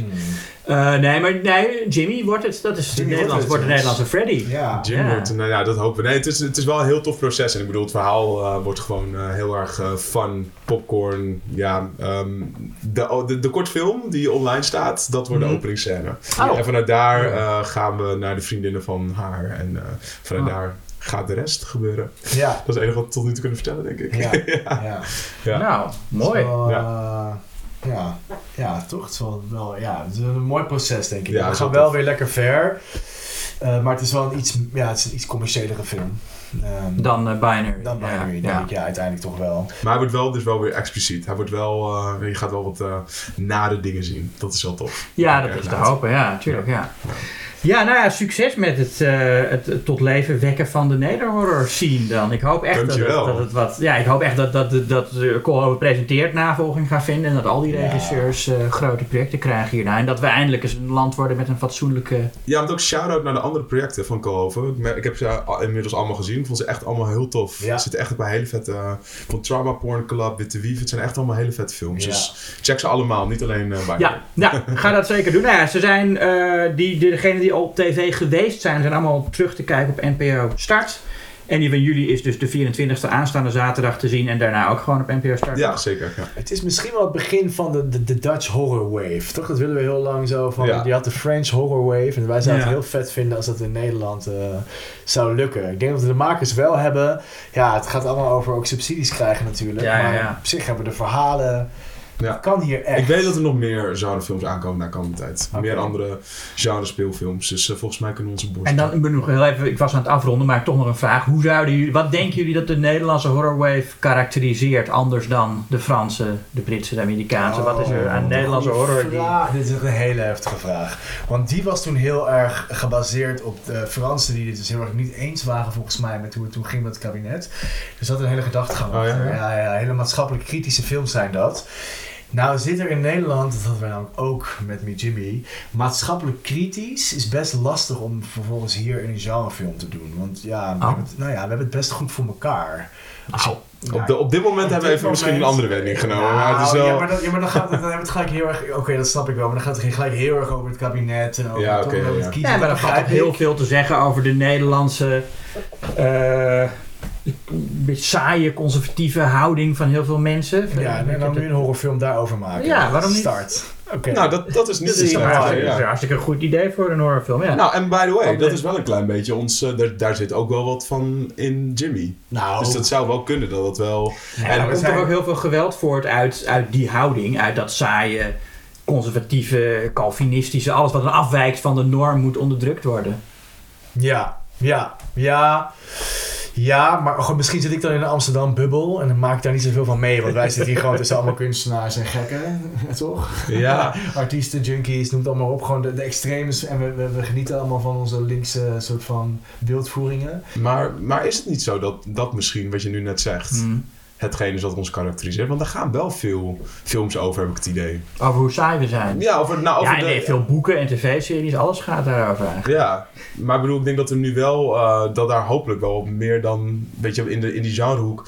Eh, nee, maar nee, Jimmy wordt het. Dat is Nederlands, wordt wordt het, de Nederlandse Freddy. Ja. Jim Ja. wordt, nou ja, dat hopen we. Nee, het is, het is wel een heel tof proces. En ik bedoel, het verhaal eh, wordt gewoon eh, heel erg fun, popcorn. Ja, ehm, de, de, de kortfilm die online staat, dat wordt Mhm. de openingsscène. Oh. En vanuit daar eh, gaan we naar de vriendinnen van haar. En eh, vanuit Oh. daar gaat de rest gebeuren. Ja. Dat is het enige wat we tot nu toe kunnen vertellen, denk ik. Ja. ja. Ja. Nou, mooi. Zo, Ja. ja. ja, toch? Het is wel, wel ja, het is een mooi proces, denk ik. Ja, we gaan wel tof. weer lekker ver. Eh, maar het is wel een iets, ja, het is een iets commerciëlere film. Ehm, Dan eh, Binary. dan ja. Binary, denk ja. ik. Ja, uiteindelijk toch wel. Maar hij wordt wel, dus wel weer expliciet. Hij wordt wel, eh, je gaat wel wat eh nare dingen zien. Dat is wel tof. Ja, dat is te hopen. Ja, natuurlijk. Ja. Ja, nou ja, succes met het, eh, het, het tot leven wekken van de nederhorror scene dan. Ik hoop echt dat het, Dankjewel. dat het wat... Ja, ik hoop echt dat, dat, dat, dat eh, Cole presenteert navolging gaat vinden. En dat al die Ja. regisseurs eh, grote projecten krijgen hierna. En dat we eindelijk eens een land worden met een fatsoenlijke... Ja, want ook shout-out naar de andere projecten van Koolhoven. Ik, heb ze inmiddels allemaal gezien. Ik vond ze echt allemaal heel tof. Ja. Er zitten echt bij hele vette... van Trauma Porn Club, Witte Wief. Het zijn echt allemaal hele vette films. Ja. Dus check ze allemaal. Niet alleen bij Ja, nou, ga dat zeker doen. Nou ja, ze zijn, die, degenen die al op tv geweest zijn, zijn allemaal terug te kijken op NPO Start. En die van jullie is dus de 24e aanstaande zaterdag te zien en daarna ook gewoon op NPO Start. Ja, zeker. Ja. Het is misschien wel het begin van de, de, de Dutch horror wave. Toch? Dat willen we heel lang zo van. Ja. Je had de French horror wave. En wij zouden Ja. het heel vet vinden als dat in Nederland eh, zou lukken. Ik denk dat we de makers wel hebben. Ja, het gaat allemaal over ook subsidies krijgen natuurlijk. Ja, ja, maar ja. op zich hebben we de verhalen. Ja. Het kan hier echt. Ik weet dat er nog meer genrefilms aankomen naar komende tijd. Meer andere genre speelfilms. Dus eh, volgens mij kunnen we onze borst... En dan, ik, ben nog heel even, ik was aan het afronden, maar toch nog een vraag. Hoe zouden jullie, wat denken jullie dat de Nederlandse horrorwave karakteriseert anders dan de Franse, de Britse, de Amerikaanse? wat is er aan Oh, Nederlandse horror? Die, Vraag. Dit is een hele heftige vraag. Want die was toen heel erg gebaseerd op de Fransen die dit dus heel erg niet eens waren volgens mij met hoe het toen ging met het kabinet. Dus dat een hele gedachtegang Oh, ja, achter. ja. Ja, ja, hele maatschappelijk kritische films zijn dat. Nou zit er in Nederland, dat hadden wij namelijk ook met Me Jimmy, maatschappelijk kritisch is best lastig om vervolgens hier in een genrefilm te doen. Want ja, we, Oh. hebben, het, nou ja, we hebben het best goed voor elkaar. Au. op, de, op dit moment Op hebben we even misschien een andere wending genomen. Nou, maar het is wel... ja, maar, dan, ja, maar dan, gaat het, dan hebben we het gelijk heel erg... Oké, dat snap ik wel. Maar dan gaat het gelijk heel erg over het kabinet en over, Ja, over het ja. kiezen. Ja, maar dan begrijp heel veel te zeggen over de Nederlandse eh, een beetje saaie, conservatieve houding van heel veel mensen. Ja, en dan nu een horrorfilm daarover maken. Ja, waarom niet? Start. Oké. Nou, dat, dat is niet Dat zo is, hartstikke- ja. dat is een hartstikke goed idee voor een horrorfilm. Ja. Nou, en by the way, Want, dat is wel een klein beetje ons... eh, daar, daar zit ook wel wat van in Jimmy. nou, Dus dat zou wel kunnen, dat het wel... Ja, en er komt zijn- toch ook heel veel geweld voort uit, uit die houding, uit dat saaie, conservatieve, Calvinistische, alles wat dan afwijkt van de norm moet onderdrukt worden. Ja, ja, ja. Ja, maar goed, misschien zit ik dan in een Amsterdam-bubbel en dan maak ik daar niet zoveel van mee. Want wij zitten hier gewoon tussen allemaal kunstenaars en gekken, toch? Ja, Artiesten, junkies, noem het allemaal op. Gewoon de, de extremes. En we, we, we genieten allemaal van onze linkse soort van beeldvoeringen. maar, maar is het niet zo dat dat misschien, wat je nu net zegt, Hmm. Hetgene is dat ons karakteriseert? Want daar gaan wel veel films over, heb ik het idee. Over hoe saai we zijn. Ja, over, nou, over Ja, de... nee, veel boeken en tv-series, alles gaat daarover eigenlijk. Ja, maar ik bedoel, ik denk dat er nu wel, eh, dat daar hopelijk wel meer dan, weet je, in, de, in die genrehoek.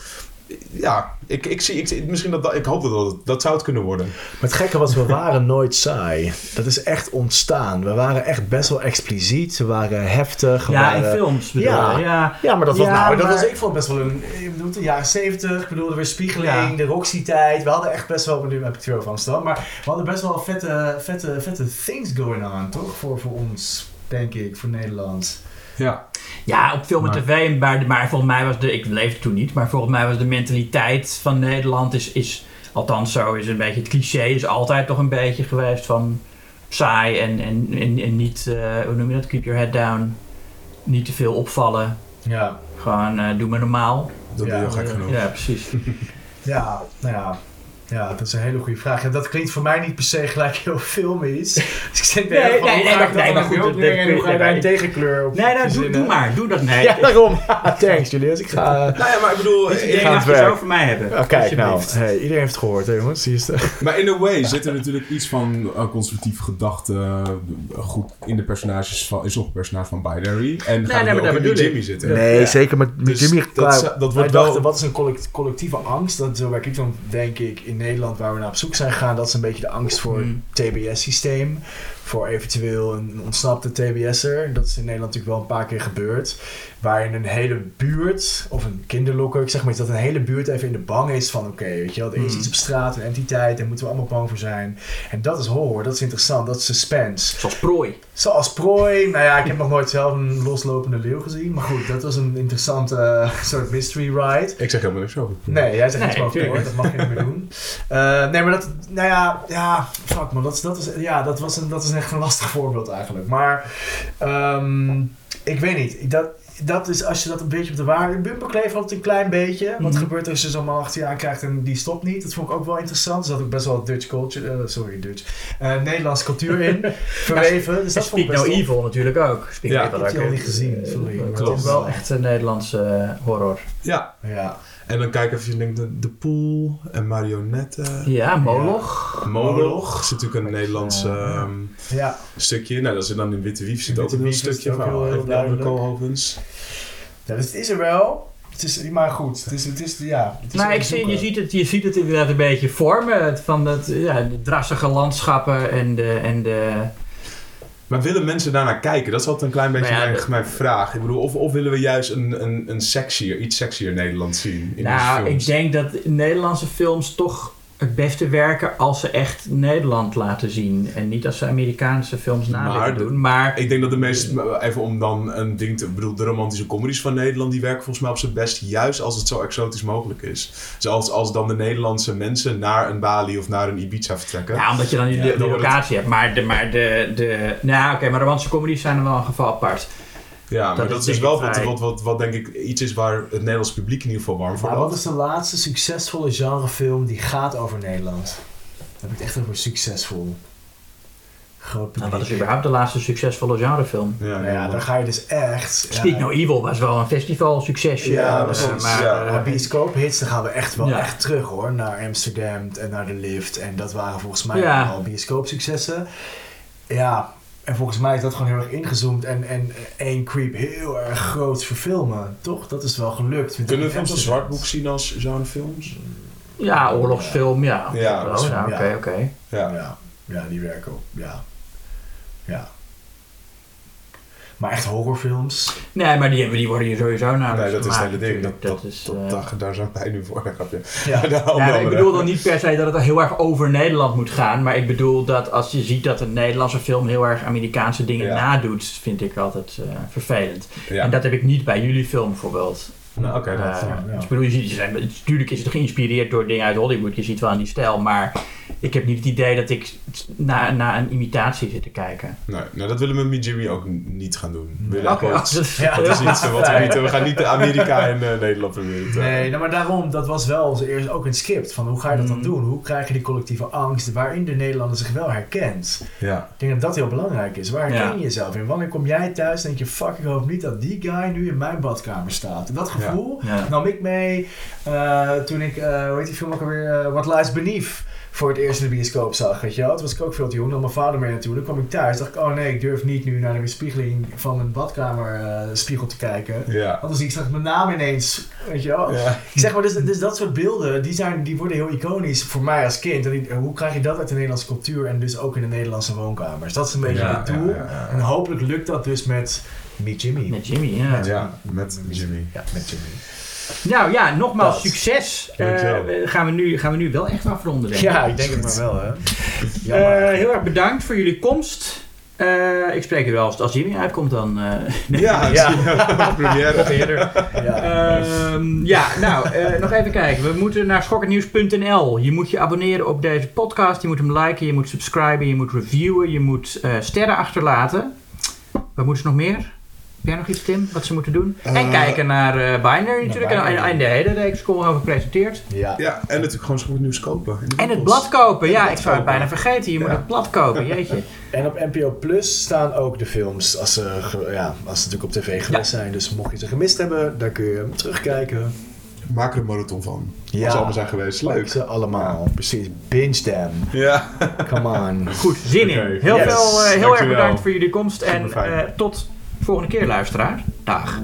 Ja, ik, ik zie, ik, misschien dat, ik hoop dat dat, dat zou het kunnen worden. Maar het gekke was, we waren nooit saai. Dat is echt ontstaan. We waren echt best wel expliciet. We waren heftig. We Ja, in films bedoel Ja. ja. Ja, maar dat was, Ja, nou, dat was, ik vond best wel een, ik bedoel, de jaren 70, ik bedoel, de weerspiegeling, Ja. de Roxy-tijd. We hadden echt best wel, nu heb ik het weer over Amsterdam, maar we hadden best wel vette, vette, vette things going on, toch? Voor, voor ons, denk ik, voor Nederland. Ja. Ja, op film en Maar- tv, maar, maar volgens mij was de, ik leefde toen niet, maar volgens mij was de mentaliteit van Nederland is, is althans zo is een beetje, het cliché is altijd toch een beetje geweest van saai en, en, en, en niet, eh, hoe noem je dat, keep your head down, niet te veel opvallen, Ja, gewoon eh, doe maar normaal. Dat Ja, doe je al gek genoeg. Ja, precies. ja, nou ja. Ja, dat is een hele goede vraag. En dat klinkt voor mij niet per se gelijk heel filmisch. Dus ik denk, Nee, nee, van, nee, nee, ga maar- nee, maar goed, dat- brengen en hoe ga je daar een nee, tegenkleur op Nee, nou, doe, maar, doe dat. Nee, Ja, daarom. Thanks, Julius. Ik ga... Nou ja, maar ik bedoel, Dit in- idee ga mag het zo voor mij hebben. Kijk nou, hey, iedereen heeft het gehoord, hè, jongens. Het? maar in a way zit er natuurlijk iets van uh, conservatieve gedachten uh, goed in de personages van, in sommige personages van Binary. En nee, gaat maar er ook. Jimmy zitten. Nee, zeker met, Dus Jimmy dat wordt wel- wat is een collect- collectieve angst? Dat, zo werk ik dan, denk ik, in Nederland waar we naar op zoek zijn gegaan. Dat is een beetje de angst voor Mm. het TBS-systeem. Voor eventueel een ontsnapte TBS'er. Dat is in Nederland natuurlijk wel een paar keer gebeurd. Waarin een hele buurt, of een kinderlokker, ik zeg maar iets, dat een hele buurt even in de bang is van oké, weet je wel, er is Mm. iets op straat, een entiteit, daar moeten we allemaal bang voor zijn. En dat is horror, dat is interessant, dat is suspense. Zoals prooi. Zoals prooi. Nou ja, ik heb nog nooit zelf een loslopende leeuw gezien. Maar goed, dat was een interessante eh, soort mystery ride. Ik zeg helemaal niks over. Nee, jij zegt Nee, iets over prooi. Dat mag je niet meer doen. Eh, nee, maar dat... Nou ja, ja fuck man. Dat, is- dat, is, ja, dat, was een, dat is echt een lastig voorbeeld eigenlijk. Maar... ehm, ik weet niet. Dat, dat is als je dat een beetje op de waarde... Bumperkleef altijd een klein beetje. Wat Mhm. gebeurt er als je zo'n man achter je aankrijgt en die stopt niet? Dat vond ik ook wel interessant. Er zat ook best wel Dutch culture... eh, sorry, Dutch. eh Nederlandse cultuur in. verweven. Dus dat vond Speak ik best No wel- Evil natuurlijk ook. Speak Ja, ik heb ook, al niet gezien, sorry. Dat Klopt. is wel echt een Nederlandse eh, horror. Ja, Ja. En dan kijk even, je denkt de, de Pool en Marionetten. Ja, Moloch. Moloch is natuurlijk een Nederlands eh, ehm, Ja. stukje. Nou, dat is dan in Witte Wief zit ook een stukje van heel, duidelijk. Koolhovens. ja, dus het is er wel. Het is, maar goed, het is, het is, ja, het is Nou, ik zie, je, ziet het, je ziet het inderdaad een beetje vormen. Van dat, ja, de drassige landschappen en de... En de Maar willen mensen daarnaar kijken? Dat is altijd een klein beetje Nou ja, mijn, vraag. Ik bedoel, of, of willen we juist een, een, een sexier, iets sexier Nederland zien in nou, ik denk dat Nederlandse films toch het beste werken als ze echt Nederland laten zien. En niet als ze Amerikaanse films na de- doen. Maar Ik denk dat de meeste, even om dan een ding te, ik bedoel, de romantische comedies van Nederland, die werken volgens mij op zijn best juist als het zo exotisch mogelijk is. Zoals als dan de Nederlandse mensen naar een Bali of naar een Ibiza vertrekken. ja, omdat je dan die, Ja, het- locatie hebt. Maar de, maar de, de nou oké, maar romantische comedies zijn er wel een geval apart. Ja, maar Dat dat, is dus wel wat, wat, wat, wat denk ik iets is waar het Nederlands publiek in ieder geval warm voor Maar wat is de laatste succesvolle genrefilm die gaat over Nederland? Dan heb ik het echt over succesvol. Groot Nou, publiek. wat is überhaupt de laatste succesvolle genrefilm? Ja, Nou ja, dan ga je dus echt... Speak ja, No Evil was wel een festival succesje. Ja, eh, precies. maar, Ja, eh, Maar bioscoophits, dan gaan we echt wel Ja. echt terug hoor. Naar Amsterdam en naar de Lift. En dat waren volgens mij Ja. al bioscoopsuccessen. Ja, en volgens mij is dat gewoon heel erg ingezoomd. En, en één creep heel erg groot verfilmen. Toch? Dat is wel gelukt. Kunnen we films als. Zwartboek zien als genrefilms? ja, oorlogsfilm, ja. Ja, oké, oké. Ja. Ja, ja, die werken ook. Ja. Ja. Maar echt horrorfilms. Nee, maar die, die worden hier sowieso naar Nee, dat is het hele ding. Dat, is, dat, eh, daar- zijn wij nu voor. Een grapje. Ja. Ja, ik bedoel dan niet per se dat het heel erg over Nederland moet gaan. Maar ik bedoel dat als je ziet dat een Nederlandse film heel erg Amerikaanse dingen Ja. nadoet, vind ik altijd eh, vervelend. Ja. En dat heb ik niet bij jullie film bijvoorbeeld. Nou, oké. Eh, dat- ja, ja. dus ik bedoel, je ziet, je zijn, natuurlijk is het geïnspireerd door dingen uit Hollywood. Je ziet wel aan die stijl, maar ik heb niet het idee dat ik naar na een imitatie zit te kijken. Nee, nou, dat willen we met Jimmy ook niet gaan doen. We willen als het- Ja, dat is iets wat we niet... We gaan niet Amerika en eh, Nederland proberen. Nee, nou, maar daarom, dat was wel eerst ook een script. Van hoe ga je dat dan Mm. doen? Hoe krijg je die collectieve angst waarin de Nederlander zich wel herkent? Ja. Ik denk dat dat heel belangrijk is. Waar herken Ja. je jezelf in? Wanneer kom jij thuis en denk je, fuck, ik hoop niet dat die guy nu in mijn badkamer staat. En dat gevoel Ja. nam ik mee eh, toen ik, eh hoe heet die film ook alweer, What Lies Beneath voor het eerst in de bioscoop zag. Weet je wel? Toen was ik ook veel te jong, nam mijn vader mee naartoe. Dan kwam ik thuis, dacht ik, oh nee, ik durf niet nu naar de weerspiegeling van een badkamer eh, spiegel te kijken. Ja. Anders zie ik straks mijn naam ineens, weet je wel. Ja. Ik zeg maar, dus, dus dat soort beelden, die, zijn, die worden heel iconisch voor mij als kind. En die- hoe krijg je dat uit de Nederlandse cultuur en dus ook in de Nederlandse woonkamers? Dat is een beetje Ja, het doel. ja, ja, ja. En hopelijk lukt dat dus met Meet Jimmy. Met Jimmy, ja. Ja, met Jimmy. Ja, met Jimmy. Nou ja, nogmaals Dat. succes. Dankjewel. Eh, gaan, we nu, gaan we nu wel echt afronden, denk ik. Ja, ik denk het maar wel, hè. Eh, heel erg bedankt voor jullie komst. Eh, ik spreek u wel als, als Jimmy uitkomt dan. eh, Ja, Ja. ja. première. eerder. ja. Ehm, ja, nou, eh, nog even kijken. We moeten naar schokkernieuws.nl. Je moet je abonneren op deze podcast. Je moet hem liken, je moet subscriben, je moet reviewen, je moet eh, sterren achterlaten. Wat moeten ze nog meer? Heb jij nog iets, Tim, wat ze moeten doen? en Eh, kijken naar eh Binary natuurlijk. En, Binary. en de hele reeks Schoolhoven gepresenteerd. ja. Ja, en natuurlijk gewoon schoon nieuws kopen. En het blad kopen. Ja, blad ik zou het bijna vergeten. Je moet Ja. het blad kopen, jeetje. En op NPO Plus staan ook de films als ze, ja, als ze natuurlijk op tv geweest zijn. Dus mocht je ze gemist hebben, dan kun je hem terugkijken. Maak er een marathon van. Ja. Als ze allemaal zijn geweest. Leuk Leuk. ze allemaal. Precies. Binge them. Ja. Come on. Goed, zin in. Heel, Yes. veel, eh, heel erg bedankt voor jullie komst. En eh, tot volgende keer, luisteraar. Dag.